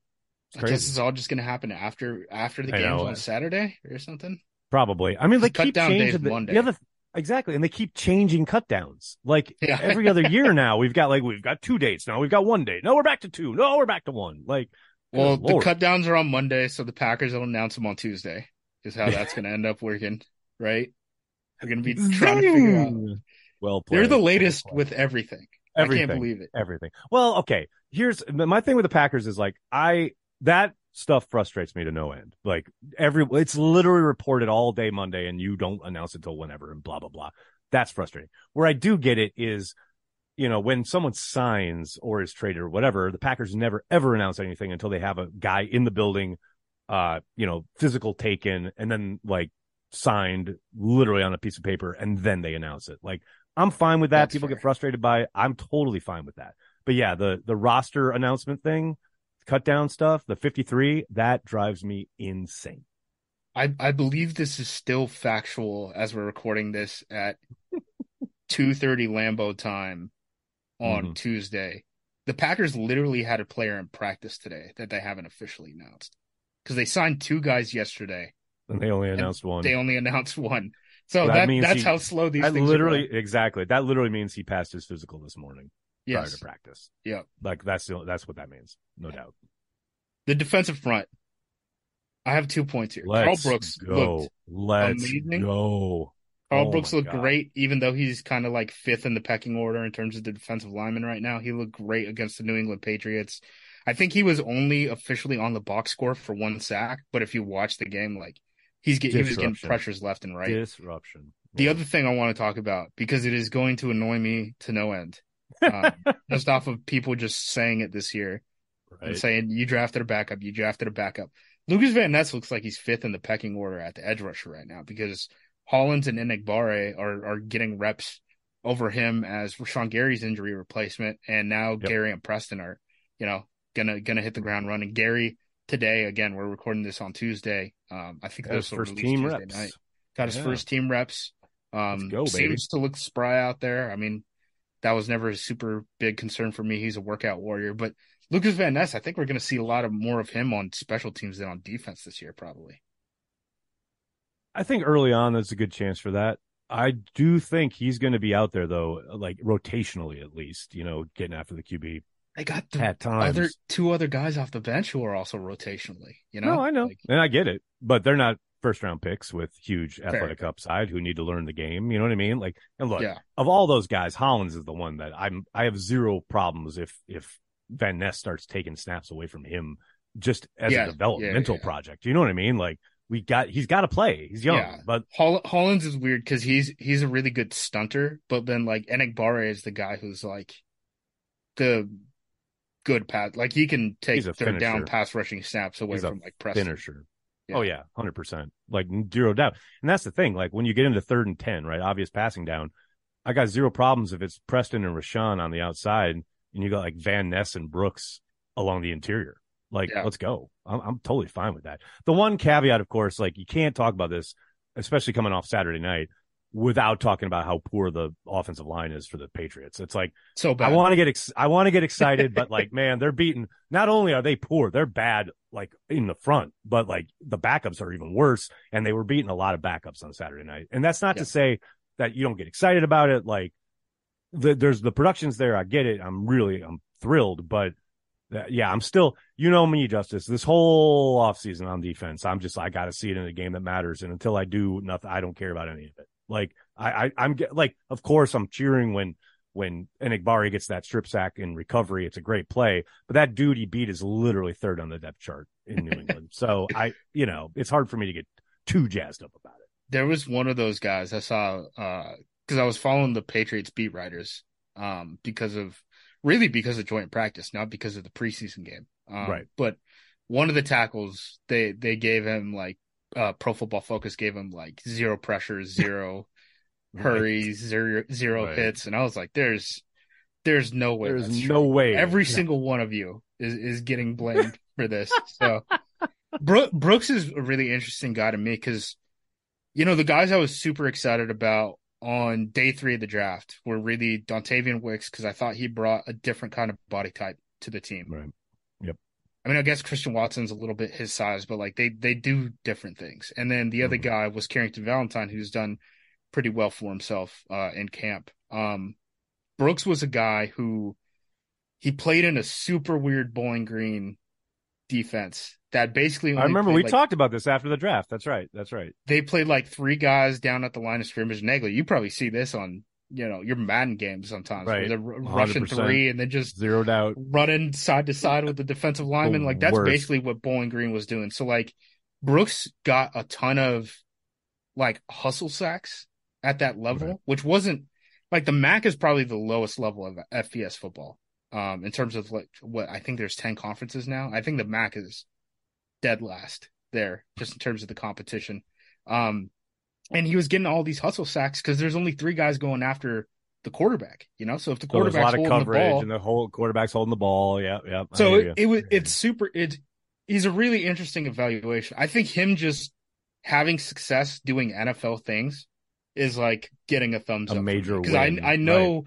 [SPEAKER 3] It's
[SPEAKER 2] I guess it's all just gonna happen after after the
[SPEAKER 3] I
[SPEAKER 2] games
[SPEAKER 3] know.
[SPEAKER 2] on Saturday or something.
[SPEAKER 3] Probably. I mean, they
[SPEAKER 2] Cut
[SPEAKER 3] keep
[SPEAKER 2] down
[SPEAKER 3] changing the,
[SPEAKER 2] Monday.
[SPEAKER 3] the other. Exactly, and they keep changing cut downs. Like
[SPEAKER 2] Yeah.
[SPEAKER 3] every other year now, we've got like we've got two dates now. We've got one date. No, we're back to two. No, we're back to one. Like,
[SPEAKER 2] Well,
[SPEAKER 3] oh,
[SPEAKER 2] the
[SPEAKER 3] Lord.
[SPEAKER 2] cut downs are on Monday, so the Packers will announce them on Tuesday. Is how that's gonna end up working, right? They're gonna be trying to figure out.
[SPEAKER 3] Well played.
[SPEAKER 2] They're the latest
[SPEAKER 3] played.
[SPEAKER 2] with everything.
[SPEAKER 3] everything.
[SPEAKER 2] I can't believe it.
[SPEAKER 3] everything. Well, okay. Here's my thing with the Packers is like I that stuff frustrates me to no end. Like every it's literally reported all day Monday and you don't announce it till whenever and blah blah blah. That's frustrating. Where I do get it is you know, when someone signs or is traded or whatever, the Packers never ever announce anything until they have a guy in the building, uh, you know, physical taken and then like signed literally on a piece of paper and then they announce it. Like I'm fine with that.
[SPEAKER 2] That's
[SPEAKER 3] People
[SPEAKER 2] fair.
[SPEAKER 3] get frustrated by it. I'm totally fine with that. But yeah, the the roster announcement thing, cut down stuff, the 53, that drives me insane.
[SPEAKER 2] I, I believe this is still factual as we're recording this at 2:30 Lambeau time on
[SPEAKER 3] Mhm.
[SPEAKER 2] Tuesday. The Packers literally had a player in practice today that they haven't officially announced because they signed two guys yesterday.
[SPEAKER 3] And they only announced one.
[SPEAKER 2] They only announced one. So
[SPEAKER 3] That
[SPEAKER 2] that,
[SPEAKER 3] means
[SPEAKER 2] that's
[SPEAKER 3] he-
[SPEAKER 2] how slow these
[SPEAKER 3] That
[SPEAKER 2] things
[SPEAKER 3] literally exactly. That literally means he passed his physical this morning prior to practice.
[SPEAKER 2] Yeah.
[SPEAKER 3] Like that's the, that's what that means. No doubt.
[SPEAKER 2] The defensive front. I have two points here.
[SPEAKER 3] Let's
[SPEAKER 2] Karl Brooks
[SPEAKER 3] go. Let's
[SPEAKER 2] amazing.
[SPEAKER 3] go.
[SPEAKER 2] Karl
[SPEAKER 3] Oh
[SPEAKER 2] Brooks looked
[SPEAKER 3] God.
[SPEAKER 2] great, even though he's kind of like fifth in the pecking order in terms of the defensive lineman right now. He looked great against the New England Patriots. I think he was only officially on the box score for one sack, but if you watch the game, like he's get, he was getting pressures left and right.
[SPEAKER 3] Disruption.
[SPEAKER 2] The other thing I want to talk about because it is going to annoy me to no end, um, just off of people just saying it this year and saying you drafted a backup, you drafted a backup. Lucas Van Ness looks like he's fifth in the pecking order at the edge rusher right now because Hollins and Enagbare are are getting reps over him as Rashan Gary's injury replacement, and now
[SPEAKER 3] Yep.
[SPEAKER 2] Gary and Preston are, you know, gonna gonna hit the ground running. Gary today again, we're recording this on Tuesday. Um, I think
[SPEAKER 3] Got his first team
[SPEAKER 2] Tuesday
[SPEAKER 3] reps.
[SPEAKER 2] night. Got his
[SPEAKER 3] Yeah.
[SPEAKER 2] first team reps. Um,
[SPEAKER 3] go, baby.
[SPEAKER 2] seems to look spry out there. I mean, that was never a super big concern for me. He's a workout warrior, but Lucas Van Ness, I think we're going to see a lot of more of him on special teams than on defense this year, probably.
[SPEAKER 3] I think early on there's a good chance for that. I do think he's going to be out there though, like rotationally at least, you know, getting after the QB
[SPEAKER 2] They got the
[SPEAKER 3] at times.
[SPEAKER 2] other two other guys off the bench who are also rotationally. You know,
[SPEAKER 3] no, I know,
[SPEAKER 2] Like,
[SPEAKER 3] and I get it, but they're not first round picks with huge athletic upside who need to learn the game. You know what I mean? Like, and look,
[SPEAKER 2] Yeah.
[SPEAKER 3] of all those guys, Hollins is the one that I'm. I have zero problems if if Van Ness starts taking snaps away from him just as
[SPEAKER 2] Yeah,
[SPEAKER 3] a developmental
[SPEAKER 2] yeah, yeah.
[SPEAKER 3] project. You know what I mean? Like we got, he's got to play. He's young,
[SPEAKER 2] Yeah.
[SPEAKER 3] but
[SPEAKER 2] Holl- Hollins is weird because he's he's a really good stunter, but then like Enagbare is the guy who's like the good pass. Like he can take third down pass rushing snaps away from like Preston.
[SPEAKER 3] finisher. Oh yeah, hundred percent, like zero doubt. And that's the thing. Like when you get into third and ten, right? Obvious passing down. I got zero problems if it's Preston and Rashan on the outside, and you got like Van Ness and Brooks along the interior. Like,
[SPEAKER 2] Yeah.
[SPEAKER 3] let's go. I'm, I'm totally fine with that. The one caveat, of course, like you can't talk about this, especially coming off Saturday night, without talking about how poor the offensive line is for the Patriots. It's like
[SPEAKER 2] So bad.
[SPEAKER 3] I want to get ex- I want to get excited, but like, man, they're beaten. Not only are they poor, they're bad, like in the front, but like the backups are even worse. And they were beating a lot of backups on Saturday night. And that's not
[SPEAKER 2] Yeah.
[SPEAKER 3] to say that you don't get excited about it. Like, the, there's the production's there. I get it. I'm really I'm thrilled, but. Yeah, I'm still, you know me, Justis. This whole offseason on defense, I'm just, I got to see it in a game that matters. And until I do nothing, I don't care about any of it. Like, I, I I'm get, like, of course, I'm cheering when when Enagbare gets that strip sack in recovery. It's a great play, but that dude he beat is literally third on the depth chart in New England. so I, you know, it's hard for me to get too jazzed up about it.
[SPEAKER 2] there was one of those guys I saw because I was following the Patriots beat writers um, because of really because of joint practice, not because of the preseason game. Um,
[SPEAKER 3] Right.
[SPEAKER 2] But one of the tackles they they gave him like uh, Pro Football Focus gave him like zero pressure, zero hurries, zero zero
[SPEAKER 3] Right.
[SPEAKER 2] hits, and I was like, there's there's no way.
[SPEAKER 3] There's no
[SPEAKER 2] true.
[SPEAKER 3] way.
[SPEAKER 2] Every
[SPEAKER 3] Yeah.
[SPEAKER 2] single one of you is is getting blamed for this. So Bro- Brooks is a really interesting guy to me because you know the guys I was super excited about on day three of the draft were really Dontayvion Wicks because I thought he brought a different kind of body type to the team.
[SPEAKER 3] Right. Yep.
[SPEAKER 2] I mean, I guess Christian Watson's a little bit his size, but like they they do different things. And then the other
[SPEAKER 3] Mhm.
[SPEAKER 2] guy was Carrington Valentine, who's done pretty well for himself uh, in camp. Um, Brooks was a guy who he played in a super weird Bowling Green defense that basically.
[SPEAKER 3] I remember we
[SPEAKER 2] like,
[SPEAKER 3] talked about this after the draft. That's right. That's right.
[SPEAKER 2] They played like three guys down at the line of scrimmage. Nagler, you probably see this on you know your Madden games sometimes,
[SPEAKER 3] Right.
[SPEAKER 2] they're rushing three and then just
[SPEAKER 3] zeroed out,
[SPEAKER 2] running side to side with the defensive lineman. Like that's
[SPEAKER 3] worst.
[SPEAKER 2] basically what Bowling Green was doing. So like Brooks got a ton of like hustle sacks at that level,
[SPEAKER 3] Right.
[SPEAKER 2] which wasn't like the MAC is probably the lowest level of FBS football. Um, in terms of like what I think there's 10 conferences now. I think the MAC is dead last there, just in terms of the competition. Um, and he was getting all these hustle sacks because there's only three guys going after the quarterback, you know? So if the
[SPEAKER 3] So a lot of
[SPEAKER 2] holding the
[SPEAKER 3] coverage
[SPEAKER 2] ball,
[SPEAKER 3] and the whole quarterback's holding the ball. Yeah. Yeah. I
[SPEAKER 2] so it, it was it's super it he's a really interesting evaluation. I think him just having success doing NFL things is like getting a thumbs
[SPEAKER 3] A
[SPEAKER 2] up
[SPEAKER 3] major
[SPEAKER 2] because I I know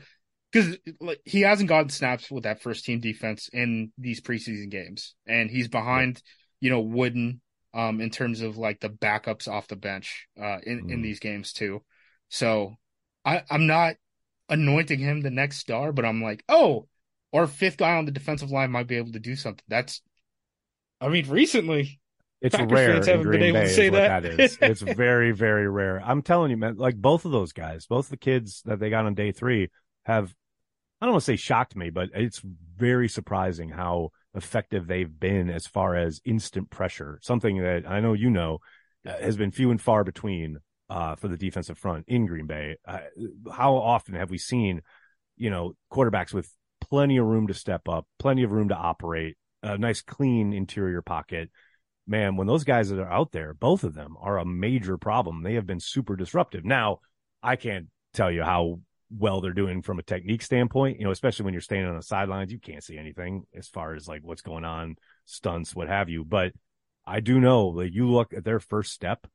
[SPEAKER 2] because like he hasn't gotten snaps with that first team defense in these preseason games and he's behind you know Wooden um in terms of like the backups off the bench uh in in
[SPEAKER 3] Mhm.
[SPEAKER 2] these games too. So I I'm not anointing him the next star but I'm like oh our fifth guy on the defensive line might be able to do something. That's, I mean, recently,
[SPEAKER 3] It's
[SPEAKER 2] Packers
[SPEAKER 3] rare
[SPEAKER 2] fans
[SPEAKER 3] in
[SPEAKER 2] haven't been
[SPEAKER 3] Green
[SPEAKER 2] able to say that.
[SPEAKER 3] that is. It's very, very rare. I'm telling you, man, like both of those guys, both the kids that they got on day three have, I don't want to say shocked me, but it's very surprising how effective they've been as far as instant pressure. Something that I know you know uh, has been few and far between uh, for the defensive front in Green Bay. Uh, how often have we seen, you know, quarterbacks with plenty of room to step up, plenty of room to operate, a nice clean interior pocket? man, when those guys are out there, both of them are a major problem. They have been super disruptive. Now, I can't tell you how well they're doing from a technique standpoint, you know, especially when you're standing on the sidelines, you can't see anything as far as like what's going on, stunts, what have you. But I do know that you look at their first step,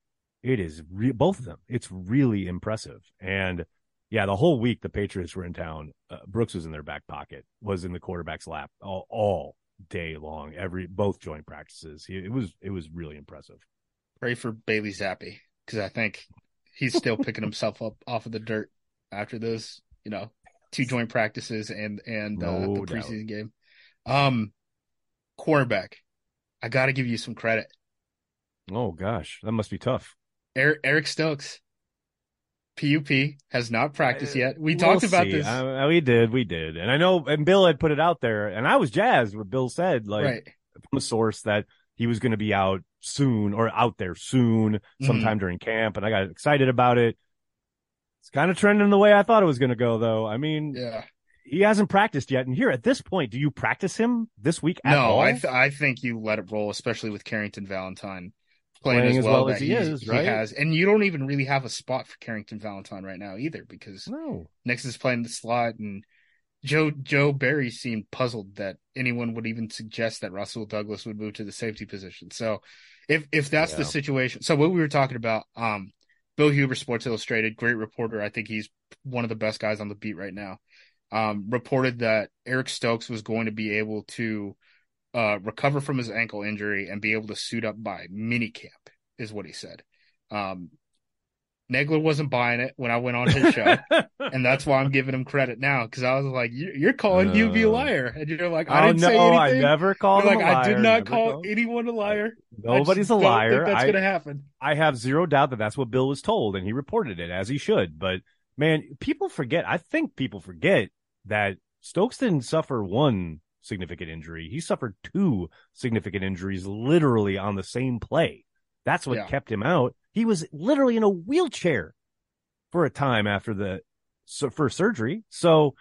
[SPEAKER 3] it is re- both of them. It's really impressive. And yeah, the whole week the Patriots were in town, uh, Brooks was in their back pocket, was in the quarterback's lap all, all day long, every both joint practices. He, it was it was really impressive.
[SPEAKER 2] pray for Bailey Zappe because I think he's still picking himself up off of the dirt after those, you know, two joint practices and and uh,
[SPEAKER 3] No
[SPEAKER 2] the
[SPEAKER 3] doubt.
[SPEAKER 2] preseason game. Um, quarterback, I got to give you some credit.
[SPEAKER 3] Oh gosh, that must be tough.
[SPEAKER 2] Eric, Eric Stokes, PUP has not practiced
[SPEAKER 3] Uh,
[SPEAKER 2] yet. We
[SPEAKER 3] We'll
[SPEAKER 2] talked about
[SPEAKER 3] see.
[SPEAKER 2] this,
[SPEAKER 3] Uh, we did, we did, and I know, and Bill had put it out there, and I was jazzed what Bill said, like
[SPEAKER 2] right?
[SPEAKER 3] from a source that he was going to be out soon or out there soon,
[SPEAKER 2] Mm-hmm.
[SPEAKER 3] sometime during camp, and I got excited about it. It's kind of trending the way I thought it was going to go, though. I mean,
[SPEAKER 2] Yeah.
[SPEAKER 3] he hasn't practiced yet, and here at this point, do you practice him this week at
[SPEAKER 2] No,
[SPEAKER 3] all?
[SPEAKER 2] I th- I think you let it roll, especially with Carrington Valentine playing,
[SPEAKER 3] Playing
[SPEAKER 2] as well,
[SPEAKER 3] well as he is, right?
[SPEAKER 2] has, and you don't even really have a spot for Carrington Valentine right now either because
[SPEAKER 3] No.
[SPEAKER 2] Nix is playing the slot, and Joe Joe Barry seemed puzzled that anyone would even suggest that Rasul Douglas would move to the safety position. So, if if that's the situation, so what we were talking about, um, Bill Huber, Sports Illustrated, great reporter. I think he's one of the best guys on the beat right now. Um, reported that Eric Stokes was going to be able to uh, recover from his ankle injury and be able to suit up by minicamp, is what he said. Um, Nagler wasn't buying it when I went on his show, and that's why I'm giving him credit now because I was like, "You- "You're calling UB a
[SPEAKER 3] Uh,
[SPEAKER 2] liar," and you're like, "I
[SPEAKER 3] oh
[SPEAKER 2] didn't
[SPEAKER 3] no,
[SPEAKER 2] say
[SPEAKER 3] I never called
[SPEAKER 2] You're like,
[SPEAKER 3] a liar.
[SPEAKER 2] I did not call
[SPEAKER 3] called-
[SPEAKER 2] anyone a liar.
[SPEAKER 3] Nobody's a
[SPEAKER 2] don't
[SPEAKER 3] liar.
[SPEAKER 2] Think that's
[SPEAKER 3] I,
[SPEAKER 2] gonna happen.
[SPEAKER 3] I have zero doubt that that's what Bill was told, and he reported it as he should. But man, people forget. I think people forget that Stokes didn't suffer one significant injury. He suffered two significant injuries literally on the same play. That's what
[SPEAKER 2] Yeah.
[SPEAKER 3] kept him out. He was literally in a wheelchair for a time after the so for surgery. So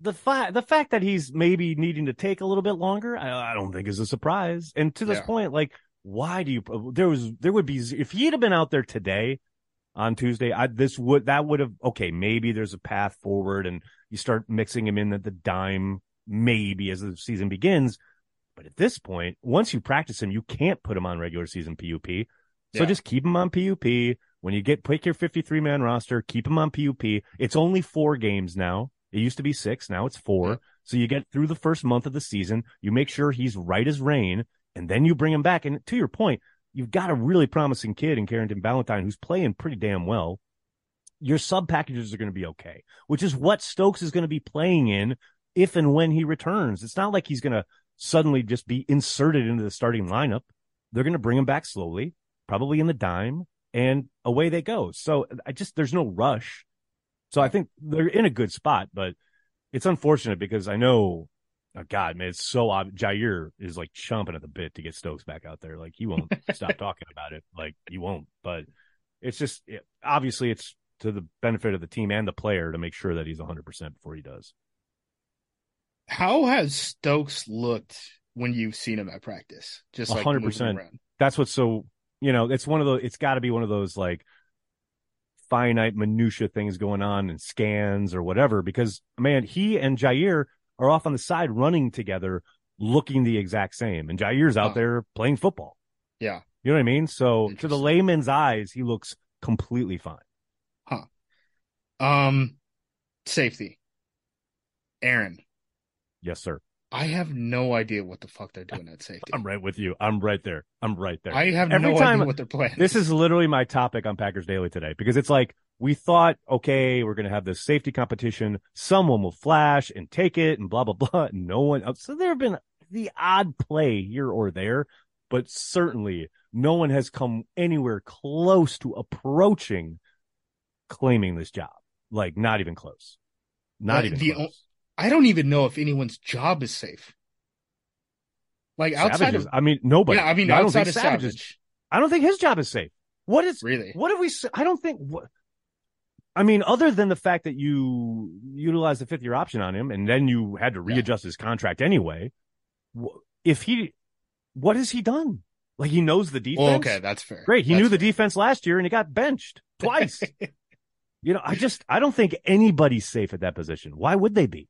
[SPEAKER 3] the fact the fact that he's maybe needing to take a little bit longer, I, I don't think is a surprise. And to this
[SPEAKER 2] Yeah.
[SPEAKER 3] point, like, why do you? Uh, there was there would be if he'd have been out there today on Tuesday, I this would that would have okay. Maybe there's a path forward, and you start mixing him in at the dime, maybe as the season begins. But at this point, once you practice him, you can't put him on regular season PUP. So
[SPEAKER 2] Yeah.
[SPEAKER 3] just keep him on PUP. When you get pick your 53 man roster, keep him on PUP. It's only four games now. It used to be six. Now it's four.
[SPEAKER 2] Yeah.
[SPEAKER 3] So you get through the first month of the season. You make sure he's right as rain and then you bring him back. And to your point, you've got a really promising kid in Carrington Valentine who's playing pretty damn well. Your sub packages are going to be okay, which is what Stokes is going to be playing in if and when he returns. It's not like he's going to suddenly just be inserted into the starting lineup. They're going to bring him back slowly, probably in the dime, and away they go. So I just, there's no rush. So I think they're in a good spot, but it's unfortunate because I know, oh God, man, it's so ob- Jaire is like chomping at the bit to get Stokes back out there. Like he won't stop talking about it. Like he won't, but it's just, it, obviously it's to the benefit of the team and the player to make sure that he's 100% before he does.
[SPEAKER 2] How has Stokes looked when you've seen him at practice? Just like
[SPEAKER 3] 100%. That's what's so, you know, it's one of those, it's got to be one of those like finite minutia things going on and scans or whatever, because man, he and Jaire are off on the side running together, looking the exact same. And Jaire's out
[SPEAKER 2] Oh.
[SPEAKER 3] there playing football.
[SPEAKER 2] Yeah.
[SPEAKER 3] You know what I mean? So to the layman's eyes, he looks completely fine. Huh.
[SPEAKER 2] Um, safety. Aaron,
[SPEAKER 3] Yes, sir.
[SPEAKER 2] I have no idea what the fuck they're doing at safety.
[SPEAKER 3] I'm right with you. I'm right there. I'm right there.
[SPEAKER 2] I have
[SPEAKER 3] Every
[SPEAKER 2] no
[SPEAKER 3] time-
[SPEAKER 2] idea what they're playing.
[SPEAKER 3] This is literally my topic on Packers Daily today because it's like we thought, okay, we're going to have this safety competition. Someone will flash and take it and blah, blah, blah. And no one else. So there have been the odd play here or there, but certainly no one has come anywhere close to approaching claiming this job. Like not even close. Not
[SPEAKER 2] But
[SPEAKER 3] even
[SPEAKER 2] the
[SPEAKER 3] close.
[SPEAKER 2] I don't even know if anyone's job is safe. Like outside
[SPEAKER 3] Savages.
[SPEAKER 2] of
[SPEAKER 3] I mean, nobody.
[SPEAKER 2] yeah, I mean
[SPEAKER 3] I don't
[SPEAKER 2] outside
[SPEAKER 3] think
[SPEAKER 2] of
[SPEAKER 3] Savages-
[SPEAKER 2] Savage,
[SPEAKER 3] I don't think his job is safe. What is
[SPEAKER 2] really.
[SPEAKER 3] What have we? I don't think. What, I mean, other than the fact that you utilized the fifth year option on him, and then you had to
[SPEAKER 2] Yeah.
[SPEAKER 3] readjust his contract anyway. If he, what has he done? Like he knows the defense.
[SPEAKER 2] Well, okay, that's fair.
[SPEAKER 3] great. He
[SPEAKER 2] That's
[SPEAKER 3] knew the
[SPEAKER 2] fair.
[SPEAKER 3] defense last year, and he got benched twice. you know, I just I don't think anybody's safe at that position. Why would they be?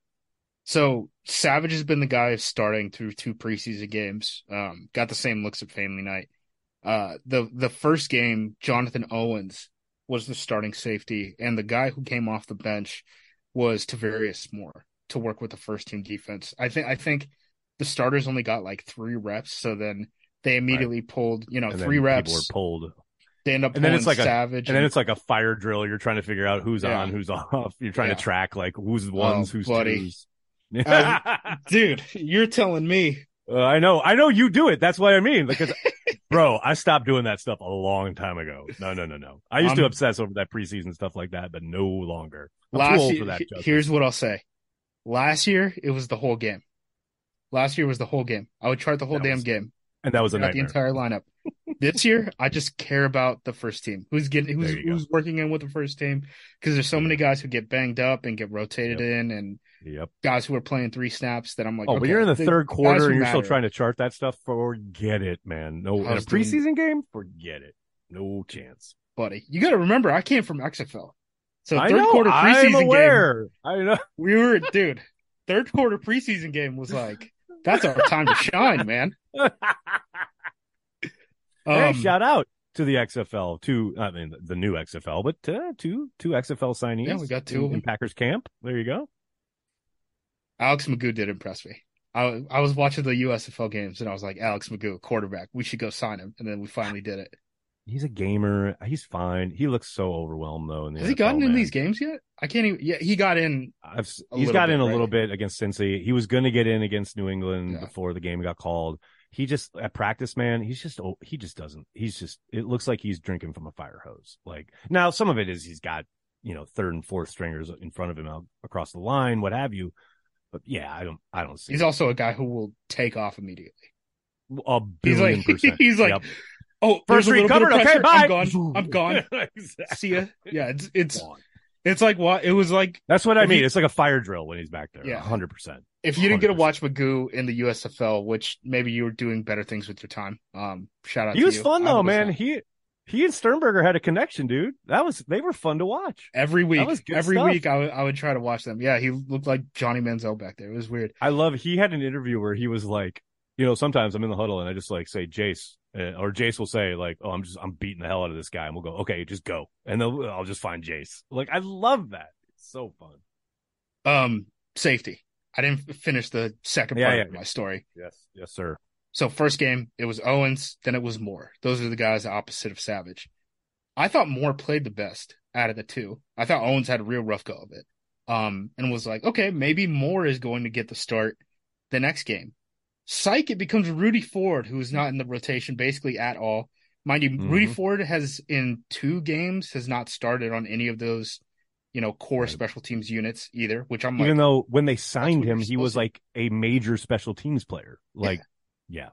[SPEAKER 2] So Savage has been the guy starting through two preseason games. Um, got the same looks at family night. Uh, the the first game, Jonathan Owens was the starting safety, and the guy who came off the bench was Tarvarius Moore to work with the first team defense. I think I think the starters only got like three reps, so then they immediately pulled, you know,
[SPEAKER 3] And
[SPEAKER 2] three
[SPEAKER 3] people
[SPEAKER 2] reps.
[SPEAKER 3] were pulled,
[SPEAKER 2] They end up
[SPEAKER 3] And then it's like a-
[SPEAKER 2] Savage,
[SPEAKER 3] and then it's like a fire drill. You're trying to figure out who's
[SPEAKER 2] Yeah.
[SPEAKER 3] on, who's off. You're trying
[SPEAKER 2] Yeah.
[SPEAKER 3] to track like who's ones, who's
[SPEAKER 2] buddy.
[SPEAKER 3] twos.
[SPEAKER 2] Um, dude, you're telling me
[SPEAKER 3] Uh, I know, I know you do it. That's what I mean. Because, bro, I stopped doing that stuff a long time ago. No, no, no, no. I used to
[SPEAKER 2] Um,
[SPEAKER 3] obsess over that preseason stuff like that, but no longer. I'm
[SPEAKER 2] last
[SPEAKER 3] too old
[SPEAKER 2] year,
[SPEAKER 3] for that.
[SPEAKER 2] he- here's what I'll say. Last year, it was the whole game. Last year was the whole game. I would chart the whole
[SPEAKER 3] That
[SPEAKER 2] damn
[SPEAKER 3] was
[SPEAKER 2] game.
[SPEAKER 3] and that was a
[SPEAKER 2] Got the entire lineup. This year, I just care about the first team. Who's getting who's who's working in with the first team because there's so many guys who get banged up and get rotated
[SPEAKER 3] Yep.
[SPEAKER 2] in, and
[SPEAKER 3] Yep.
[SPEAKER 2] guys who are playing three snaps that I'm like,
[SPEAKER 3] Oh,
[SPEAKER 2] okay,
[SPEAKER 3] when you're in the third quarter and you're still trying to chart that stuff, forget it, man. No, in
[SPEAKER 2] I
[SPEAKER 3] a
[SPEAKER 2] doing-
[SPEAKER 3] preseason game, forget it. No chance.
[SPEAKER 2] buddy. You got to remember, I came from XFL, so
[SPEAKER 3] I
[SPEAKER 2] third
[SPEAKER 3] know.
[SPEAKER 2] quarter
[SPEAKER 3] I'm
[SPEAKER 2] preseason game.
[SPEAKER 3] I know.
[SPEAKER 2] We were, dude. Third quarter preseason game was like that's our time to shine, man.
[SPEAKER 3] hey,
[SPEAKER 2] Um,
[SPEAKER 3] shout out to the XFL, to I mean the new XFL, but uh, two two XFL signees.
[SPEAKER 2] Yeah, we got two
[SPEAKER 3] in, in Packers camp. There you go.
[SPEAKER 2] Alex McGough did impress me. I I was watching the USFL games and I was like, Alex McGough, quarterback. We should go sign him. And then we finally did it.
[SPEAKER 3] He's a gamer. He's fine. He looks so overwhelmed though.
[SPEAKER 2] Has he
[SPEAKER 3] NFL,
[SPEAKER 2] gotten in these games yet? I can't even. Yeah, he got in.
[SPEAKER 3] I've, he's got
[SPEAKER 2] bit,
[SPEAKER 3] in a
[SPEAKER 2] right?
[SPEAKER 3] little bit against Cincy. He was going to get in against New England
[SPEAKER 2] Yeah.
[SPEAKER 3] before the game got called. He just at practice, man. He's just oh, he just doesn't. He's just. It looks like he's drinking from a fire hose. Like now, some of it is he's got you know third and fourth stringers in front of him out across the line, what have you. But yeah, I don't. I don't see.
[SPEAKER 2] He's also a guy who will take off immediately.
[SPEAKER 3] a
[SPEAKER 2] He's
[SPEAKER 3] billion
[SPEAKER 2] like,
[SPEAKER 3] percent.
[SPEAKER 2] he's like,
[SPEAKER 3] Yep.
[SPEAKER 2] oh,
[SPEAKER 3] first read
[SPEAKER 2] little bit of
[SPEAKER 3] covered. Okay, bye.
[SPEAKER 2] I'm gone. I'm gone.
[SPEAKER 3] Exactly.
[SPEAKER 2] See ya. Yeah, it's it's
[SPEAKER 3] Gone.
[SPEAKER 2] it's like what it was like
[SPEAKER 3] That's what I mean.
[SPEAKER 2] he-
[SPEAKER 3] it's like a fire drill when he's back there.
[SPEAKER 2] Yeah.
[SPEAKER 3] hundred percent.
[SPEAKER 2] If you didn't get to watch McGough in the USFL, which maybe you were doing better things with your time. Um, shout out.
[SPEAKER 3] He was
[SPEAKER 2] you.
[SPEAKER 3] fun though, man.
[SPEAKER 2] not.
[SPEAKER 3] He he and Sternberger had a connection, dude. That was they were fun to watch.
[SPEAKER 2] Every week, every
[SPEAKER 3] stuff.
[SPEAKER 2] week, I would I would try to watch them. Yeah, he looked like Johnny Manziel back there. It was weird.
[SPEAKER 3] I love. He had an interview where he was like, you know, sometimes I'm in the huddle and I just like say Jace, uh, or Jace will say like, oh, I'm just I'm beating the hell out of this guy, and we'll go, okay, just go, and then I'll just find Jace. Like I love that. It's so fun.
[SPEAKER 2] Um, safety. I didn't finish the second
[SPEAKER 3] Yeah,
[SPEAKER 2] part
[SPEAKER 3] yeah.
[SPEAKER 2] of my story.
[SPEAKER 3] Yes, yes, sir.
[SPEAKER 2] So first game, it was Owens, then it was Moore. Those are the guys opposite of Savage. I thought Moore played the best out of the two. I thought Owens had a real rough go of it. Um, and was like, okay, maybe Moore is going to get the start the next game. Psych, it becomes Rudy Ford, who is not in the rotation basically at all. Mind you, Rudy
[SPEAKER 3] Mhm.
[SPEAKER 2] Ford has in two games has not started on any of those, you know, core
[SPEAKER 3] Right.
[SPEAKER 2] special teams units either, which I'm like,
[SPEAKER 3] Even though when they signed him, he was
[SPEAKER 2] supposed
[SPEAKER 3] like a major special teams player. Like, yeah,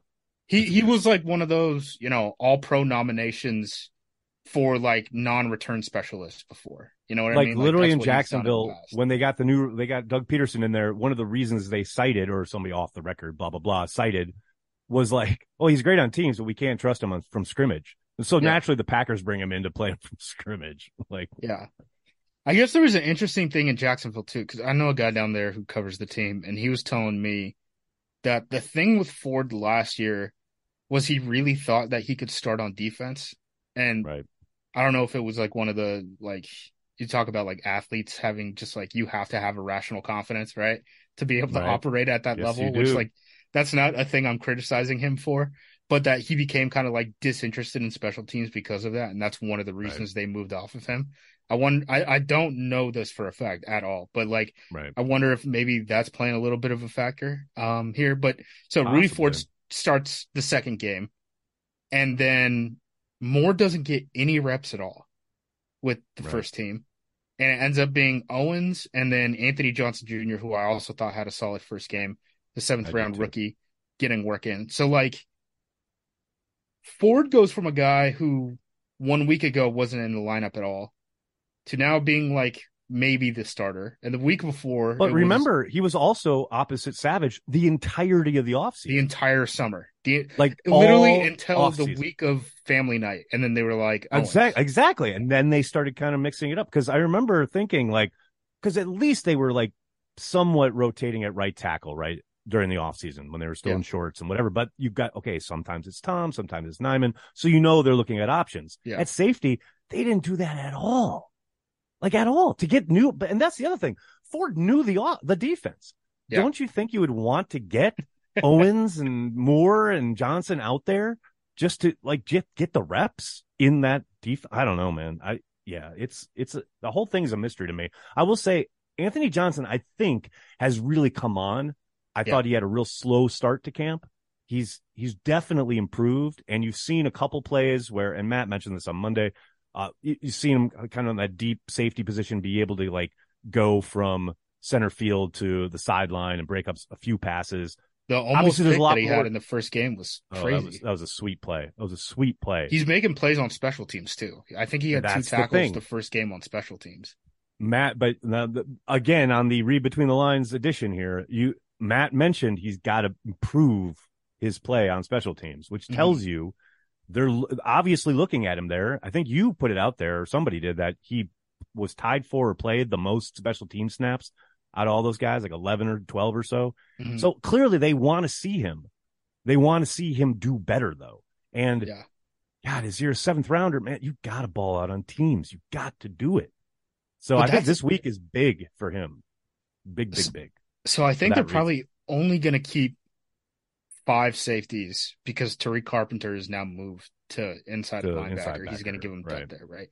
[SPEAKER 2] He he was like one of those, you know, all pro nominations for like non-return specialists before. You know what
[SPEAKER 3] like
[SPEAKER 2] I mean?
[SPEAKER 3] Like
[SPEAKER 2] literally
[SPEAKER 3] in
[SPEAKER 2] what he's done the
[SPEAKER 3] Jacksonville when they got the new they got Doug Pederson in there. One of the reasons they cited or somebody off the record, blah blah blah, cited was like, oh, he's great on teams, but we can't trust him on, from scrimmage. And so
[SPEAKER 2] Yeah.
[SPEAKER 3] naturally, the Packers bring him in to play him from scrimmage. Like,
[SPEAKER 2] Yeah. I guess there was an interesting thing in Jacksonville too, because I know a guy down there who covers the team, and he was telling me that the thing with Ford last year was he really thought that he could start on defense. And
[SPEAKER 3] right,
[SPEAKER 2] I don't know if it was like one of the like you talk about like athletes having just like you have to have a rational confidence, right? To be able to operate at that
[SPEAKER 3] Yes,
[SPEAKER 2] level, which like that's not a thing I'm criticizing him for, but that he became kind of like disinterested in special teams because of that, and that's one of the reasons they moved off of him. I wonder, I, I don't know this for a fact at all, but like
[SPEAKER 3] right.
[SPEAKER 2] I wonder if maybe that's playing a little bit of a factor um here. But so Rudy Ford starts the second game, and then Moore doesn't get any reps at all with the
[SPEAKER 3] Right.
[SPEAKER 2] first team, and it ends up being Owens and then Anthony Johnson Jr., who I also thought had a solid first game, the seventh
[SPEAKER 3] I
[SPEAKER 2] round rookie, getting work in. So like Ford goes from a guy who one week ago wasn't in the lineup at all to now being like maybe the starter. And the week before,
[SPEAKER 3] But
[SPEAKER 2] was
[SPEAKER 3] remember, he was also opposite Savage the entirety of the offseason, the
[SPEAKER 2] entire summer, the
[SPEAKER 3] like
[SPEAKER 2] literally
[SPEAKER 3] all
[SPEAKER 2] until the week of family night, and then they were like, oh. Owens.
[SPEAKER 3] Exactly, exactly. And then they started kind of mixing it up because I remember thinking like, because at least they were like somewhat rotating at right tackle, right during the offseason when they were still
[SPEAKER 2] Yeah.
[SPEAKER 3] in shorts and whatever. But you've got okay, sometimes it's Tom, sometimes it's Nijman, so you know they're looking at options.
[SPEAKER 2] Yeah.
[SPEAKER 3] At safety, they didn't do that at all, like at all to get new. But and that's the other thing, Ford knew the the defense.
[SPEAKER 2] Yeah.
[SPEAKER 3] Don't you think you would want to get Owens and Moore and Johnson out there just to like get get the reps in that def? I don't know, man. I yeah, it's it's a, the whole thing's a mystery to me. I will say Anthony Johnson, I think, has really come on. I
[SPEAKER 2] Yeah.
[SPEAKER 3] thought he had a real slow start to camp. He's he's definitely improved, and you've seen a couple plays where, and Matt mentioned this on Monday. Uh, you, you've seen him kind of in that deep safety position, be able to like go from center field to the sideline and break up a few passes.
[SPEAKER 2] The almost
[SPEAKER 3] Obviously, there's a lot
[SPEAKER 2] that he
[SPEAKER 3] more-
[SPEAKER 2] had in the first game was
[SPEAKER 3] Oh,
[SPEAKER 2] crazy.
[SPEAKER 3] that was that was a sweet play. That was a sweet play.
[SPEAKER 2] He's making plays on special teams too. I think he had
[SPEAKER 3] That's
[SPEAKER 2] two tackles
[SPEAKER 3] thing.
[SPEAKER 2] the, first game on special teams.
[SPEAKER 3] Matt, but now, the- again on the read between the lines edition here, you Matt mentioned he's got to improve his play on special teams, which
[SPEAKER 2] Mhm.
[SPEAKER 3] tells you they're obviously looking at him there. I think you put it out there, or somebody did that he was tied for or played the most special team snaps out of all those guys, like eleven or twelve or so.
[SPEAKER 2] Mhm.
[SPEAKER 3] So clearly they want to see him. They want to see him do better though. And
[SPEAKER 2] Yeah.
[SPEAKER 3] God, is you're a seventh rounder, man, you got to ball out on teams. You got to do it. So
[SPEAKER 2] But
[SPEAKER 3] I think this week is big for him. Big, big, big.
[SPEAKER 2] So I think they're probably only going to keep five safeties because Tariq Carpenter is now moved to inside
[SPEAKER 3] To
[SPEAKER 2] linebacker.
[SPEAKER 3] inside
[SPEAKER 2] He's going to give him
[SPEAKER 3] right.
[SPEAKER 2] there, right?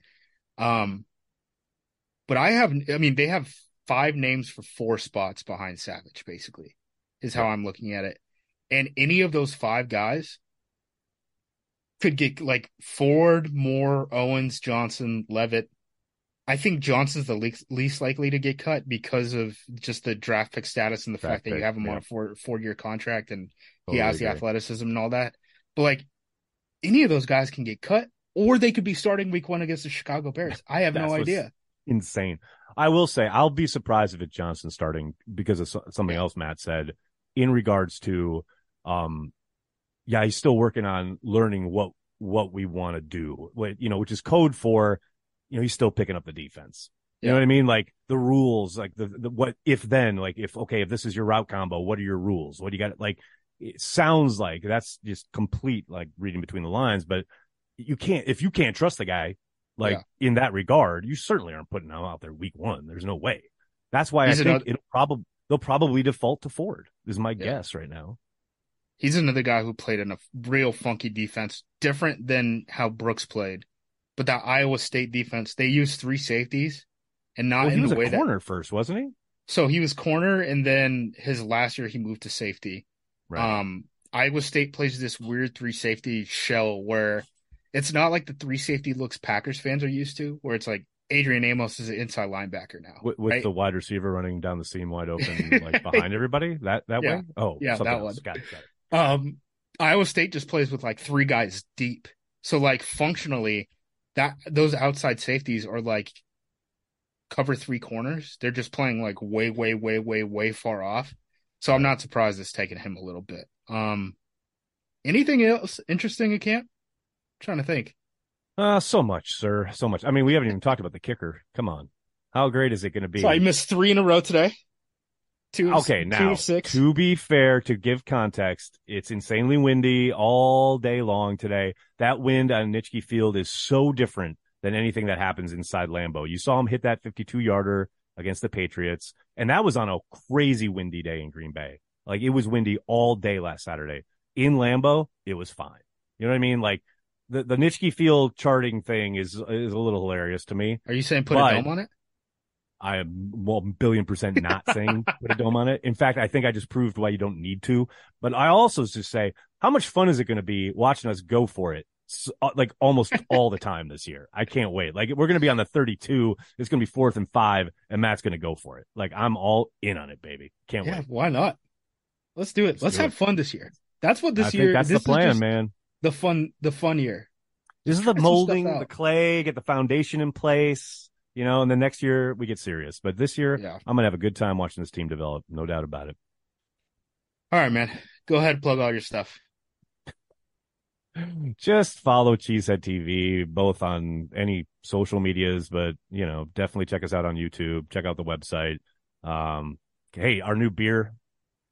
[SPEAKER 2] Um, but I have, I mean, they have five names for four spots behind Savage, basically, is how I'm looking at it. And any of those five guys could get like Ford, Moore, Owens, Johnson, Leavitt. I think Johnson's the least, least likely to get cut because of just the draft pick status and the
[SPEAKER 3] Draft
[SPEAKER 2] fact that you have him
[SPEAKER 3] yeah.
[SPEAKER 2] on a four four year contract and he
[SPEAKER 3] Totally
[SPEAKER 2] has the athleticism and all that. But like any of those guys can get cut, or they could be starting week one against the Chicago Bears. I have no idea.
[SPEAKER 3] Insane. I will say, I'll be surprised if it's Johnson starting because of something else Matt said in regards to, um, yeah, he's still working on learning what what we want to do. What you know, which is code for, you know, he's still picking up the defense. You know what I mean? Like the rules, like the, the what if then, like if okay, if this is your route combo, what are your rules? What do you got? Like it sounds like that's just complete like reading between the lines, but you can't if you can't trust the guy like
[SPEAKER 2] Yeah.
[SPEAKER 3] in that regard, you certainly aren't putting him out there week one. There's no way. That's why
[SPEAKER 2] He's
[SPEAKER 3] I think
[SPEAKER 2] another-
[SPEAKER 3] it'll probably they'll probably default to Ford. Is my
[SPEAKER 2] Yeah.
[SPEAKER 3] guess right now.
[SPEAKER 2] He's another guy who played in a real funky defense, different than how Brooks played. But that Iowa State defense, they used three safeties and not
[SPEAKER 3] Well, he
[SPEAKER 2] in
[SPEAKER 3] was
[SPEAKER 2] the
[SPEAKER 3] a
[SPEAKER 2] way that
[SPEAKER 3] corner first, wasn't he?
[SPEAKER 2] So he was corner, and then his last year he moved to safety.
[SPEAKER 3] Right.
[SPEAKER 2] Um, Iowa State plays this weird three safety shell where it's not like the three safety looks Packers fans are used to, where it's like Adrian Amos is an inside linebacker now,
[SPEAKER 3] with, with
[SPEAKER 2] right?
[SPEAKER 3] the wide receiver running down the seam wide open, like behind everybody. That that
[SPEAKER 2] Yeah.
[SPEAKER 3] way. Oh,
[SPEAKER 2] Yeah,
[SPEAKER 3] something
[SPEAKER 2] that
[SPEAKER 3] else.
[SPEAKER 2] one.
[SPEAKER 3] Got it. Got it.
[SPEAKER 2] Um, Iowa State just plays with like three guys deep, so like functionally, that those outside safeties are like cover three corners. They're just playing like way, way, way, way, way far off. So I'm not surprised it's taken him a little bit. Um, anything else interesting at camp? trying to think.
[SPEAKER 3] Uh, so much, sir. So much. I mean, we haven't even talked about the kicker. Come on. How great is it going to be?
[SPEAKER 2] So I missed three in a row today. Two.
[SPEAKER 3] Okay,
[SPEAKER 2] two
[SPEAKER 3] now
[SPEAKER 2] six.
[SPEAKER 3] to be fair, to give context, it's insanely windy all day long today. That wind on Nitschke Field is so different than anything that happens inside Lambeau. You saw him hit that 52 yarder against the Patriots, and that was on a crazy windy day in Green Bay. Like it was windy all day last Saturday. In Lambeau, it was fine. You know what I mean? Like the the Nitschke Field charting thing is is a little hilarious to me.
[SPEAKER 2] Are you saying put
[SPEAKER 3] But-
[SPEAKER 2] a dome on it?
[SPEAKER 3] I am well, billion percent not saying put a dome on it. In fact, I think I just proved why you don't need to. But I also just say, how much fun is it going to be watching us go for it? Uh, like almost all the time this year. I can't wait. Like we're going to be on the 32. It's going to be fourth and five and Matt's going to go for it. Like I'm all in on it, baby. Can't
[SPEAKER 2] Yeah,
[SPEAKER 3] wait.
[SPEAKER 2] why not? Let's do it.
[SPEAKER 3] Let's
[SPEAKER 2] Let's,
[SPEAKER 3] do
[SPEAKER 2] have
[SPEAKER 3] it.
[SPEAKER 2] fun this year. That's what this
[SPEAKER 3] I
[SPEAKER 2] year.
[SPEAKER 3] that's
[SPEAKER 2] this
[SPEAKER 3] the plan, man.
[SPEAKER 2] The fun, the fun year.
[SPEAKER 3] This is the molding, the clay, get the foundation in place, you know, and then next year we get serious. But this year
[SPEAKER 2] Yeah.
[SPEAKER 3] I'm going to have a good time watching this team develop. No doubt about it.
[SPEAKER 2] All right, man. Go ahead, plug all your stuff.
[SPEAKER 3] Just follow Cheesehead TV both on any social medias, but you know, definitely check us out on YouTube. Check out the website. Um, hey, our new beer,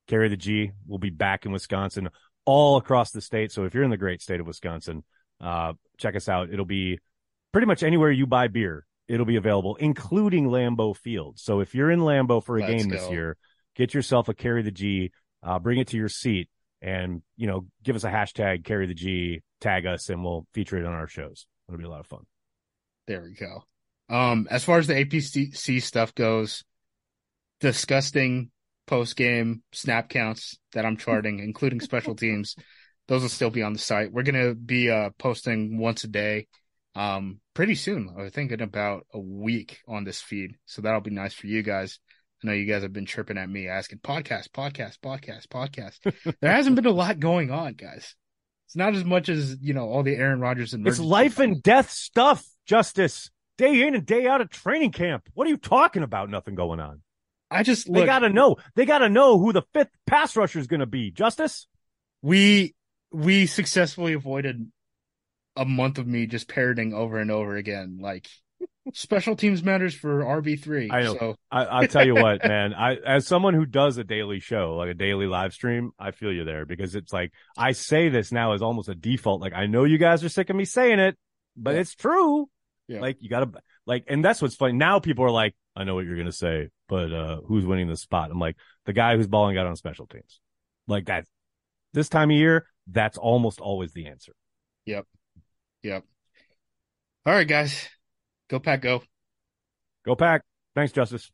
[SPEAKER 3] Carry the G, will be back in Wisconsin, all across the state. So if you're in the great state of Wisconsin, uh, check us out. It'll be pretty much anywhere you buy beer. It'll be available, including Lambeau Field. So if you're in Lambeau for a
[SPEAKER 2] Let's
[SPEAKER 3] game this year, get yourself a Carry the G, uh, bring it to your seat and you know give us a hashtag carry the g tag us and we'll feature it on our shows it'll be a lot of fun
[SPEAKER 2] There we go. Um, as far as the APC stuff goes, disgusting post game snap counts that I'm charting, including special teams, those will still be on the site. We're gonna be uh posting once a day, um, pretty soon. I think in about a week on this feed, so that'll be nice for you guys. I know you guys have been chirping at me asking podcast, podcast, podcast, podcast. there hasn't been a lot going on, guys. It's not as much as, you know, all the Aaron Rodgers and
[SPEAKER 3] It's life and death stuff, Justis. Day in and day out of training camp. What are you talking about? Nothing going on.
[SPEAKER 2] I just
[SPEAKER 3] They
[SPEAKER 2] look,
[SPEAKER 3] got to know. They got to know who the fifth pass rusher is going to be. Justis.
[SPEAKER 2] we we successfully avoided a month of me just parroting over and over again. Like special teams matters for RB three.
[SPEAKER 3] I know.
[SPEAKER 2] So
[SPEAKER 3] I, I'll tell you what, man. I, as someone who does a daily show, like a daily live stream, I feel you there because it's like I say this now as almost a default. Like I know you guys are sick of me saying it, but
[SPEAKER 2] Yeah.
[SPEAKER 3] it's true.
[SPEAKER 2] Yeah.
[SPEAKER 3] Like you gotta like, and that's what's funny. Now people are like, I know what you're gonna say, but uh who's winning the spot? I'm like the guy who's balling out on special teams. Like that. This time of year, that's almost always the answer.
[SPEAKER 2] Yep. Yep. All right, guys. Go pack go.
[SPEAKER 3] Go pack. Thanks, Justis.